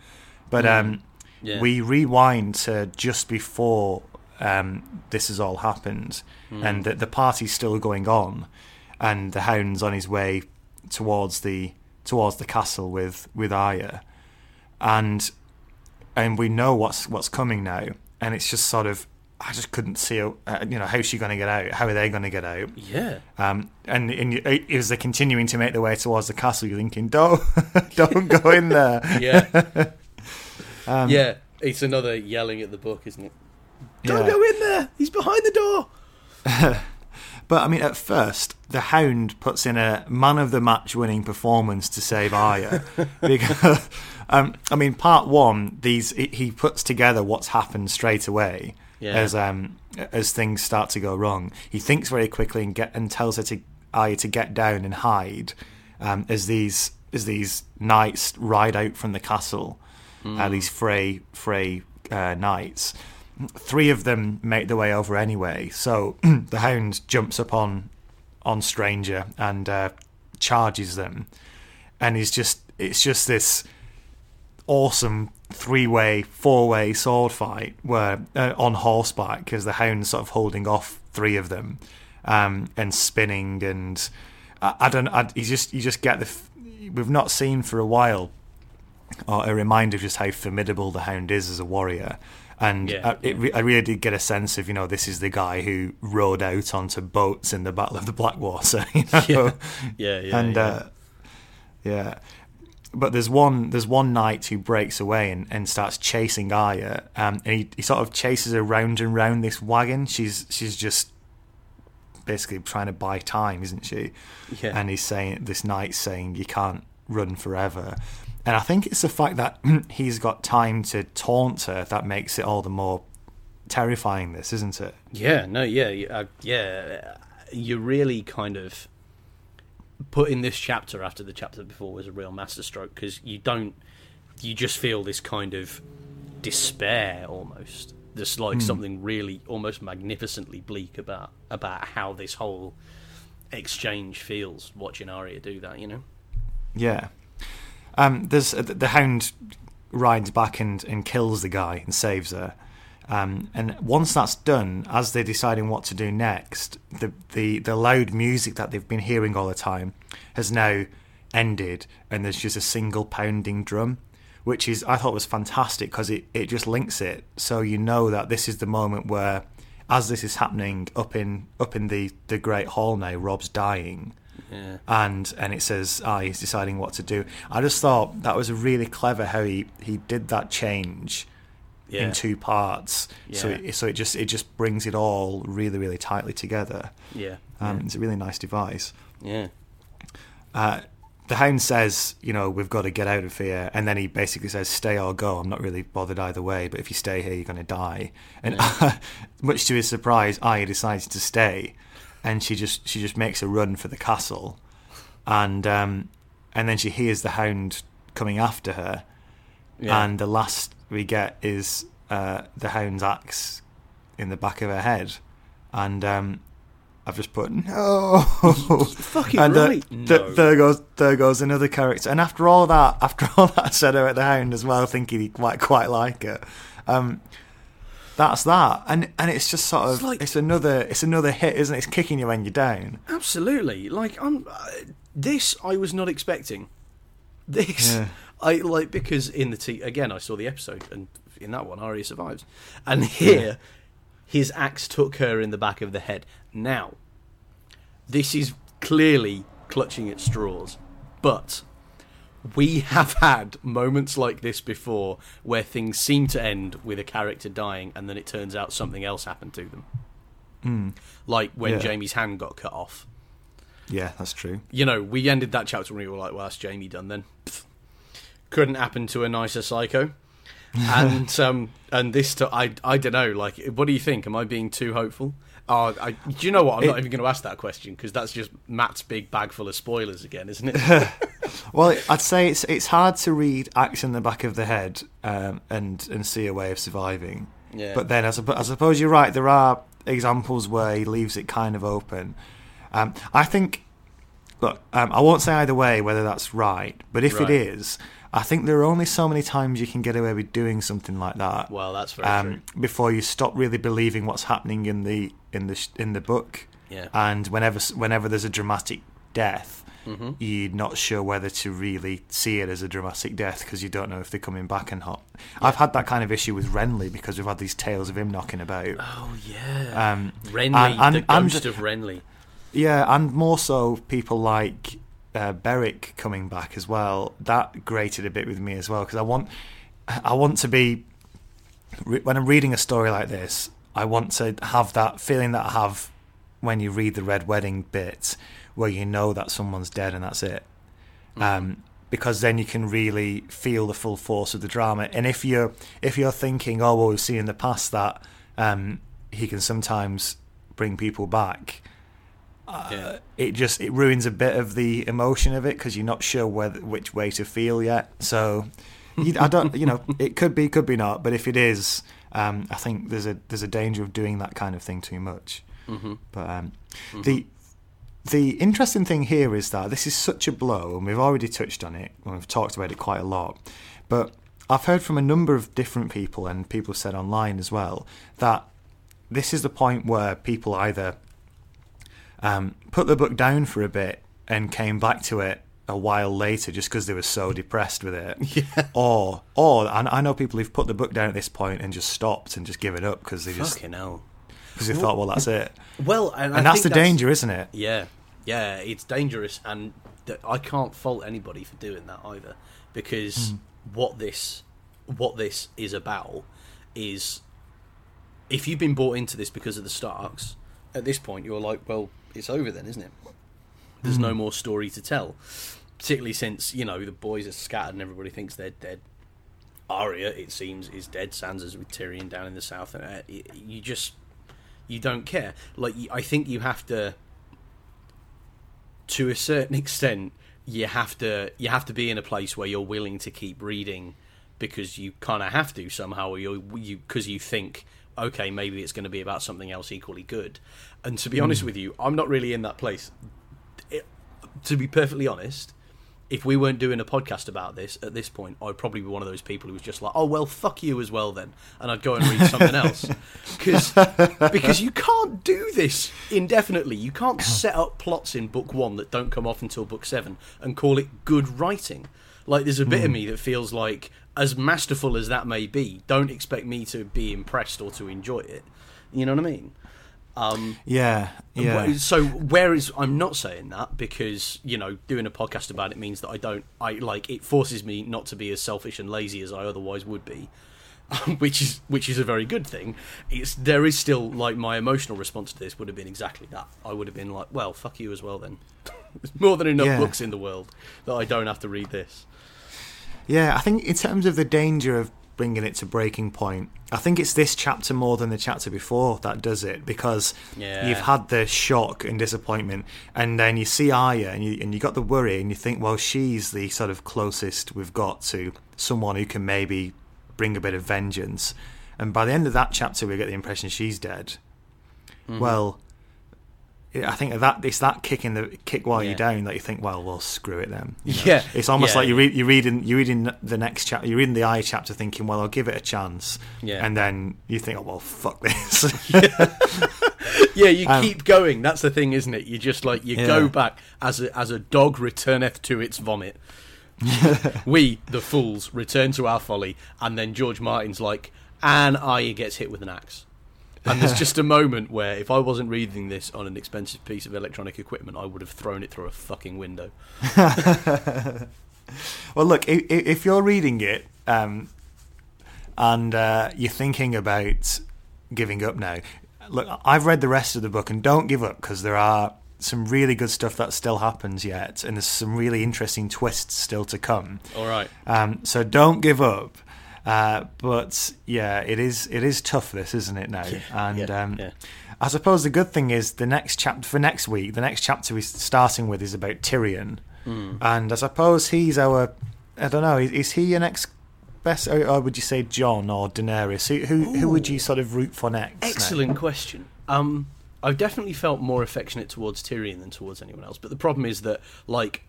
But um Yeah. we rewind to just before um, this has all happened and the, the party's still going on and the hound's on his way towards the towards the castle with with Arya and and we know what's what's coming now, and it's just sort of I just couldn't see, uh, you know, how's she going to get out? How are they going to get out? yeah. Um, and, and as they're continuing to make their way towards the castle, you're thinking, don't, don't go in there. Yeah. Um, yeah. It's another yelling at the book, isn't it? Don't Yeah. go in there. He's behind the door. But I mean, at first, the Hound puts in a man of the match winning performance to save Arya. because, um, I mean, part one, these he- puts together what's happened straight away Yeah. as um as things start to go wrong. He thinks very quickly and get and tells her to Arya to get down and hide um, as these as these knights ride out from the castle. Uh, these Frey Frey uh, knights three of them make their way over anyway. So the hound jumps upon on Stranger and uh, charges them, and he's just it's just this awesome three way, four way sword fight where uh, on horseback because the hound's sort of holding off three of them um, and spinning and I, I don't I, you just you just get the f- we've not seen for a while or a reminder of just how formidable the hound is as a warrior. And Yeah, I, it, I really did get a sense of, you know, this is the guy who rode out onto boats in the Battle of the Blackwater, you know? Yeah. Yeah, yeah. and yeah. Uh, yeah, but there's one there's one knight who breaks away and, and starts chasing Arya, um, and he, he sort of chases her round and round this wagon. She's she's just basically trying to buy time, isn't she? Yeah. And he's saying this knight's saying you can't run forever, and I think it's the fact that he's got time to taunt her that makes it all the more terrifying. This isn't it? Yeah, no, yeah, uh, yeah. You're really kind of put in this chapter after the chapter before was a real masterstroke because you don't, you just feel this kind of despair almost. There's like something really almost magnificently bleak about about how this whole exchange feels watching Arya do that. You know? Yeah. Um, there's uh, the hound rides back and, and kills the guy and saves her. Um, and once that's done, as they're deciding what to do next, the, the the loud music that they've been hearing all the time has now ended, and there's just a single pounding drum, which is I thought was fantastic because it, it just links it, so you know that this is the moment where, as this is happening up in up in the the great hall now, Robb's dying Yeah. and and it says ah he's deciding what to do. I just thought that was really clever how he, he did that change Yeah. in two parts. So it, so it just it just brings it all really really tightly together. Yeah. Um, It's a really nice device. Yeah. Uh, the hound says, you know, we've got to get out of here, and then he basically says, "Stay or go." I'm not really bothered either way, but if you stay here, you're going to die. And much to his surprise, Arya decides to stay, and she just she just makes a run for the castle, and um, and then she hears the hound coming after her, Yeah. and the last we get is uh, the hound's axe in the back of her head, and um, I've just put no. fucking and uh, right. th- No. there goes there goes another character. And after all that, after all that, I said her at the Hound as well, thinking he might quite like it. Um, that's that, and and it's just sort of It's like- it's another it's another hit, isn't it? It's kicking you when you're down. Absolutely. Like I'm uh, this I was not expecting. This Yeah. I like because in the t again I saw the episode and in that one Arya survives. And here his axe took her in the back of the head. Now this is clearly clutching at straws. But we have had moments like this before where things seem to end with a character dying and then it turns out something else happened to them. Like when Yeah. Jaime's hand got cut off Yeah, that's true. you know, we ended that chapter when we were like, well, that's Jamie done then. Pfft. Couldn't happen to a nicer psycho. and um, and this, t- I I don't know. Like, what do you think? Am I being too hopeful? Oh, I, do you know what? I'm not even going to ask that question because that's just Matt's big bag full of spoilers again, isn't it? Well, I'd say it's it's hard to read axe in the back of the head um, and and see a way of surviving. Yeah. But then, I, suppo- I suppose you're right. There are examples where he leaves it kind of open. Um, I think. Look, um, I won't say either way whether that's right, but if Right. it is, I think there are only so many times you can get away with doing something like that. well, that's very true. um, before you stop really believing what's happening in the in the sh- in the book. Yeah. And whenever whenever there's a dramatic death, Mm-hmm. you're not sure whether to really see it as a dramatic death because you don't know if they're coming back or not. I've had that kind of issue with Renly because we've had these tales of him knocking about. Oh yeah, Um, Renly, and- and- the and- ghost of Renly. Yeah, and more so people like uh, Beric coming back as well. That grated a bit with me as well because I want, I want to be when I'm reading a story like this. I want to have that feeling that I have when you read the Red Wedding bit, where you know that someone's dead and that's it. Um, because then you can really feel the full force of the drama. And if you're if you're thinking, oh well, we've seen in the past that um, he can sometimes bring people back yeah. it just it ruins a bit of the emotion of it because you're not sure whether which way to feel yet. So you, I don't, you know, it could be, could be not. But if it is, um, I think there's a there's a danger of doing that kind of thing too much. Mm-hmm. But um, the the interesting thing here is that this is such a blow, and we've already touched on it, and we've talked about it quite a lot. But I've heard from a number of different people, and people have said online as well, that this is the point where people either um, put the book down for a bit and came back to it a while later just because they were so depressed with it. Yeah. Or, or and I know people who've put the book down at this point and just stopped and just given it up because they just Fucking hell. Because they thought, well, that's it. Well, and, And that's the think danger, isn't it? Yeah, yeah, it's dangerous, and th- I can't fault anybody for doing that either, because Hmm. what this what this is about is if you've been bought into this because of the Starks, at this point you're like, well, it's over then, isn't it? There's Hmm. no more story to tell, particularly since you know the boys are scattered and everybody thinks they're dead. Arya, it seems, is dead. Sansa's with Tyrion down in the south, and uh, you just you don't care. Like I think you have to, to a certain extent, you have to you have to be in a place where you're willing to keep reading because you kind of have to somehow, or you you because you think okay maybe it's going to be about something else equally good. And to be hmm. honest with you, I'm not really in that place. It, to be perfectly honest, if we weren't doing a podcast about this at this point, I'd probably be one of those people who was just like, "Oh well, fuck you as well then," and I'd go and read something else because because you can't do this indefinitely. You can't set up plots in book one that don't come off until book seven and call it good writing. Like there's a bit of hmm. me that feels like, as masterful as that may be, don't expect me to be impressed or to enjoy it. You know what I mean? Um, Yeah, yeah. So where is I'm not saying that because you know doing a podcast about it means that I don't I like it forces me not to be as selfish and lazy as I otherwise would be, which is which is a very good thing. It's there is still like my emotional response to this would have been exactly that. I would have been like, well, fuck you as well then. There's more than enough Yeah. books in the world that I don't have to read this. Yeah, I think in terms of the danger of bringing it to breaking point, I think it's this chapter more than the chapter before that does it because Yeah. you've had the shock and disappointment, and then you see Arya and you and you got the worry, and you think, well, she's the sort of closest we've got to someone who can maybe bring a bit of vengeance, and by the end of that chapter, we get the impression she's dead. Mm-hmm. Well, I think that it's that kick in the kick while Yeah. you're down that you think, well, well, screw it then. you know? Yeah, it's almost yeah, like you read you're reading you're reading the next chapter, you're reading the I chapter, thinking, well, I'll give it a chance, Yeah. and then you think, oh well, fuck this. Yeah, you Um, keep going. That's the thing, isn't it? You just like you go back as a, as a dog returneth to its vomit. we, the fools, return to our folly, and then George Martin's like, and Arya gets hit with an axe. And there's just a moment where, if I wasn't reading this on an expensive piece of electronic equipment, I would have thrown it through a fucking window. Well, look, if, if you're reading it um, and uh, you're thinking about giving up now, look, I've read the rest of the book, and don't give up because there are some really good stuff that still happens yet, and there's some really interesting twists still to come. All right. Um, so don't give up. Uh, but yeah, it is it is tough. This isn't it now? and yeah, um, yeah. I suppose the good thing is the next chapter for next week. The next chapter we're starting with is about Tyrion, Hmm. and I suppose he's our. I don't know. Is, is he your next best, or, or would you say Jon or Daenerys? Who who, who would you sort of root for next? Excellent question. Um, I've definitely felt more affectionate towards Tyrion than towards anyone else. But the problem is that, like,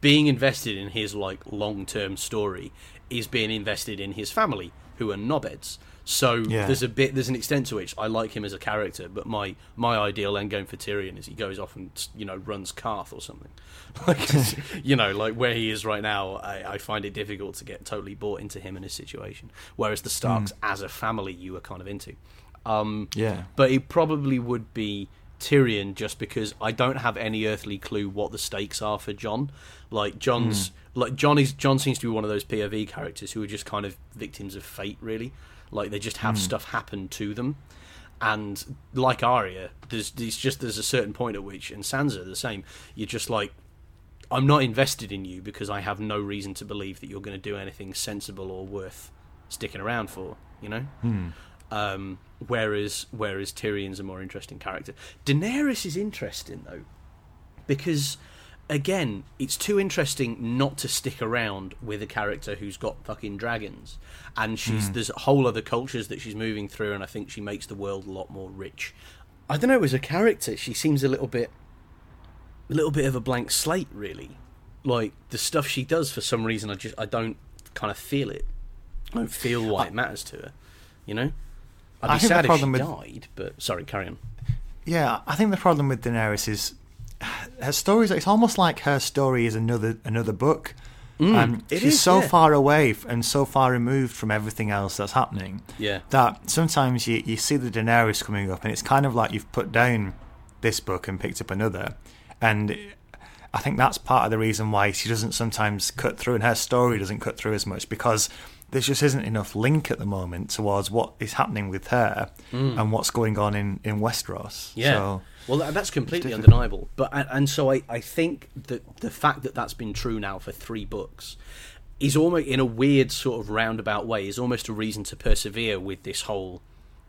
being invested in his like long-term story is being invested in his family, who are knobheads. So Yeah. there's a bit, there's an extent to which I like him as a character, but my my ideal end game for Tyrion is he goes off and you know runs Qarth or something, like you know like where he is right now. I, I find it difficult to get totally bought into him and his situation, whereas the Starks as a family you were kind of into. Um, Yeah. but it probably would be Tyrion just because I don't have any earthly clue what the stakes are for Jon. Like Jon's like Jon is Jon seems to be one of those POV characters who are just kind of victims of fate really. Like they just have stuff happen to them. And like Arya, there's there's just there's a certain point at which and Sansa the same, you're just like I'm not invested in you because I have no reason to believe that you're going to do anything sensible or worth sticking around for, you know? Um, whereas whereas Tyrion's a more interesting character. Daenerys is interesting though, because again, it's too interesting not to stick around with a character who's got fucking dragons, and she's hmm. there's a whole other cultures that she's moving through, and I think she makes the world a lot more rich. I don't know. As a character, she seems a little bit, a little bit of a blank slate, really. Like the stuff she does, for some reason, I just I don't kind of feel it. I don't feel why it matters to her. You know, I'd be I sad if she with- died. But sorry, carry on. Yeah, I think the problem with Daenerys is her stories. It's almost like her story is another another book. um, Mm, it she's is, so yeah. far away and so far removed from everything else that's happening. Yeah. that sometimes you, you see the Daenerys coming up, and it's kind of like you've put down this book and picked up another. And I think that's part of the reason why she doesn't sometimes cut through, and her story doesn't cut through as much because there just isn't enough link at the moment towards what is happening with her and what's going on in, in Westeros. Mm. Yeah. So, well, that's completely undeniable. But and, so I, I think that the fact that that's been true now for three books is almost in a weird sort of roundabout way is almost a reason to persevere with this whole,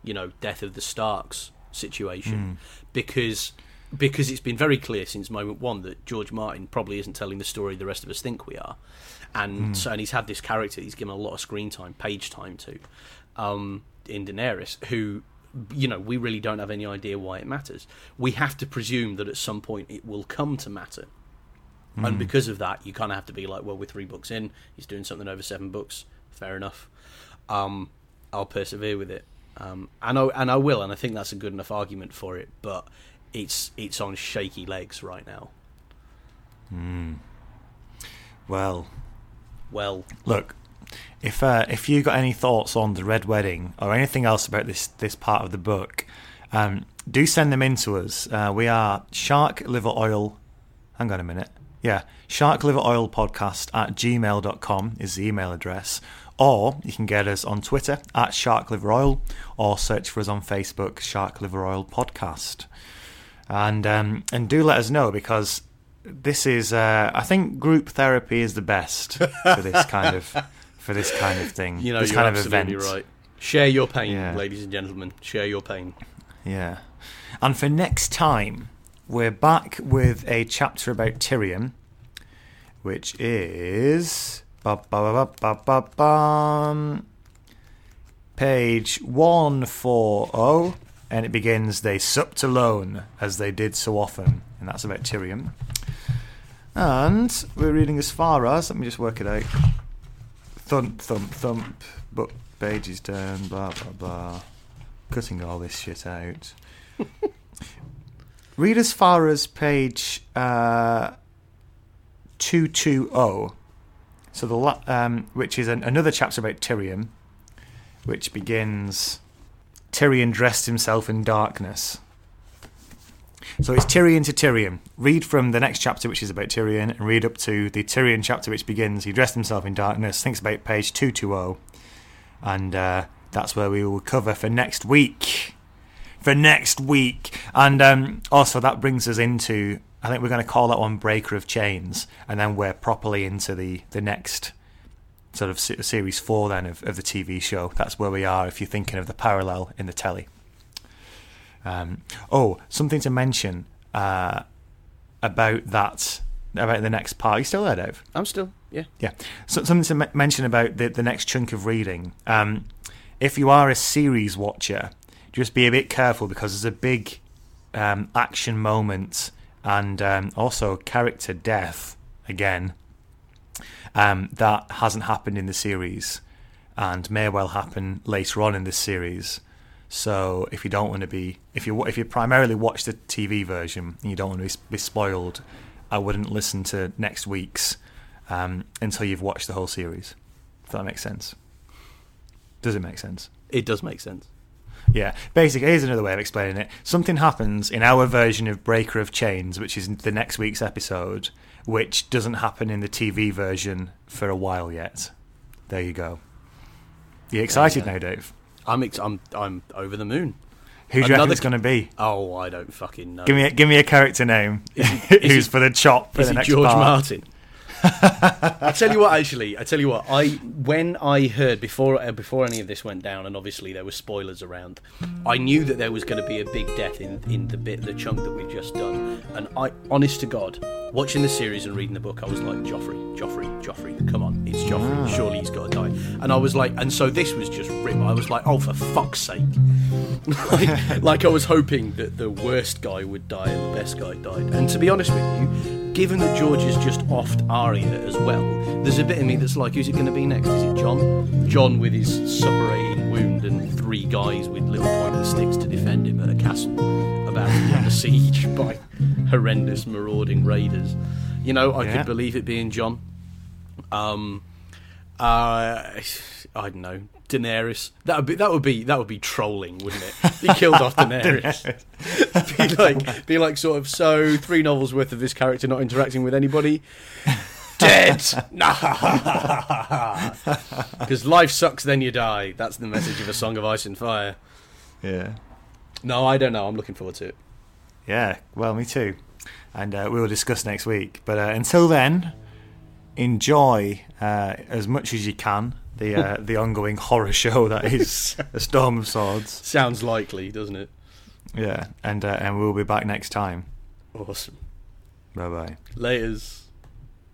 you know, death of the Starks situation. Because because it's been very clear since moment one that George Martin probably isn't telling the story the rest of us think we are, and so and he's had this character he's given a lot of screen time, page time to, um, in Daenerys, who you know we really don't have any idea why it matters. We have to presume that at some point it will come to matter. And because of that, you kind of have to be like, well, we're three books in. He's doing something over seven books. Fair enough. Um, I'll persevere with it, um, and I and I will, and I think that's a good enough argument for it. But it's it's on shaky legs right now. well, Well, look, if uh, if you got any thoughts on the Red Wedding or anything else about this this part of the book, um, do send them in to us. Uh, we are Shark Liver Oil. Hang on a minute. Yeah, Shark Liver Oil Podcast at gmail.com is the email address. Or you can get us on Twitter at Shark Liver Oil or search for us on Facebook, Shark Liver Oil Podcast. And um, and do let us know because this is uh, I think group therapy is the best for this kind of for this kind of thing. you know, this you're kind of absolutely event. right. Share your pain, Yeah. ladies and gentlemen. Share your pain. Yeah. And for next time, we're back with a chapter about Tyrion, which is ba ba ba ba ba ba bum, page one four oh and it begins, They supped alone, as they did so often. And that's about Tyrion. And we're reading as far as, let me just work it out. Thump, thump, thump, book pages down, blah, blah, blah. Cutting all this shit out. Read as far as page uh, 220. So the la- um, which is an, another chapter about Tyrion, which begins Tyrion dressed himself in darkness. So it's Tyrion to Tyrion. Read from the next chapter, which is about Tyrion, and read up to the Tyrion chapter, which begins He dressed himself in darkness. Thinks about page 220. And uh, that's where we will cover for next week. For next week. And um, also, that brings us into I think we're going to call that one Breaker of Chains, and then we're properly into the, the next sort of series four then of, of the TV show. That's where we are if you're thinking of the parallel in the telly. Um, oh, something to mention uh, about that about the next part. Are you still there, Dave? I'm still, yeah. Yeah. So, something to m- mention about the, the next chunk of reading. Um, if you are a series watcher, just be a bit careful because there's a big um, action moment and um, also character death again um, that hasn't happened in the series and may well happen later on in this series. So if you don't want to be, if you if you primarily watch the TV version and you don't want to be, be spoiled, I wouldn't listen to next week's um, until you've watched the whole series. If that makes sense. Does it make sense? It does make sense. Yeah. Basically, here's another way of explaining it. Something happens in our version of Breaker of Chains, which is the next week's episode, which doesn't happen in the TV version for a while yet. There you go. You excited now, Dave? I'm ex- I'm I'm over the moon. Who do you reckon Another it's going to be? Oh, I don't fucking know. Give me a, give me a character name who's it- for the chop for Is the it next George part. Martin? I tell you what, actually, I tell you what. I when I heard before uh, before any of this went down, and obviously there were spoilers around. I knew that there was going to be a big death in in the bit the chunk that we've just done, and I, honest to God, watching the series and reading the book, I was like, Joffrey, Joffrey, Joffrey, come on, it's Joffrey. Surely he's got to die. And I was like, and so this was just rip. I was like, oh for fuck's sake! like, like I was hoping that the worst guy would die and the best guy died. And to be honest with you, given that George has just offed Arya as well, there's a bit of me that's like, who's it going to be next? Is it Jon? Jon with his suppurating wound and three guys with little pointy sticks to defend him at a castle about to be under siege by horrendous marauding raiders. You know, I Yeah. could believe it being Jon. Um, uh, I don't know, Daenerys. That would be that would be that would be trolling, wouldn't it? He killed off Daenerys. be like, be like, sort of. So three novels worth of this character not interacting with anybody. Dead. Because life sucks, then you die. That's the message of a Song of Ice and Fire. Yeah. No, I don't know. I'm looking forward to it. Yeah, well, me too. And uh, we will discuss next week. But uh, until then, enjoy uh, as much as you can the uh, the ongoing horror show that is A Storm of Swords. Sounds likely, doesn't it? Yeah, and uh, and we'll be back next time. Awesome. Bye bye. Laters.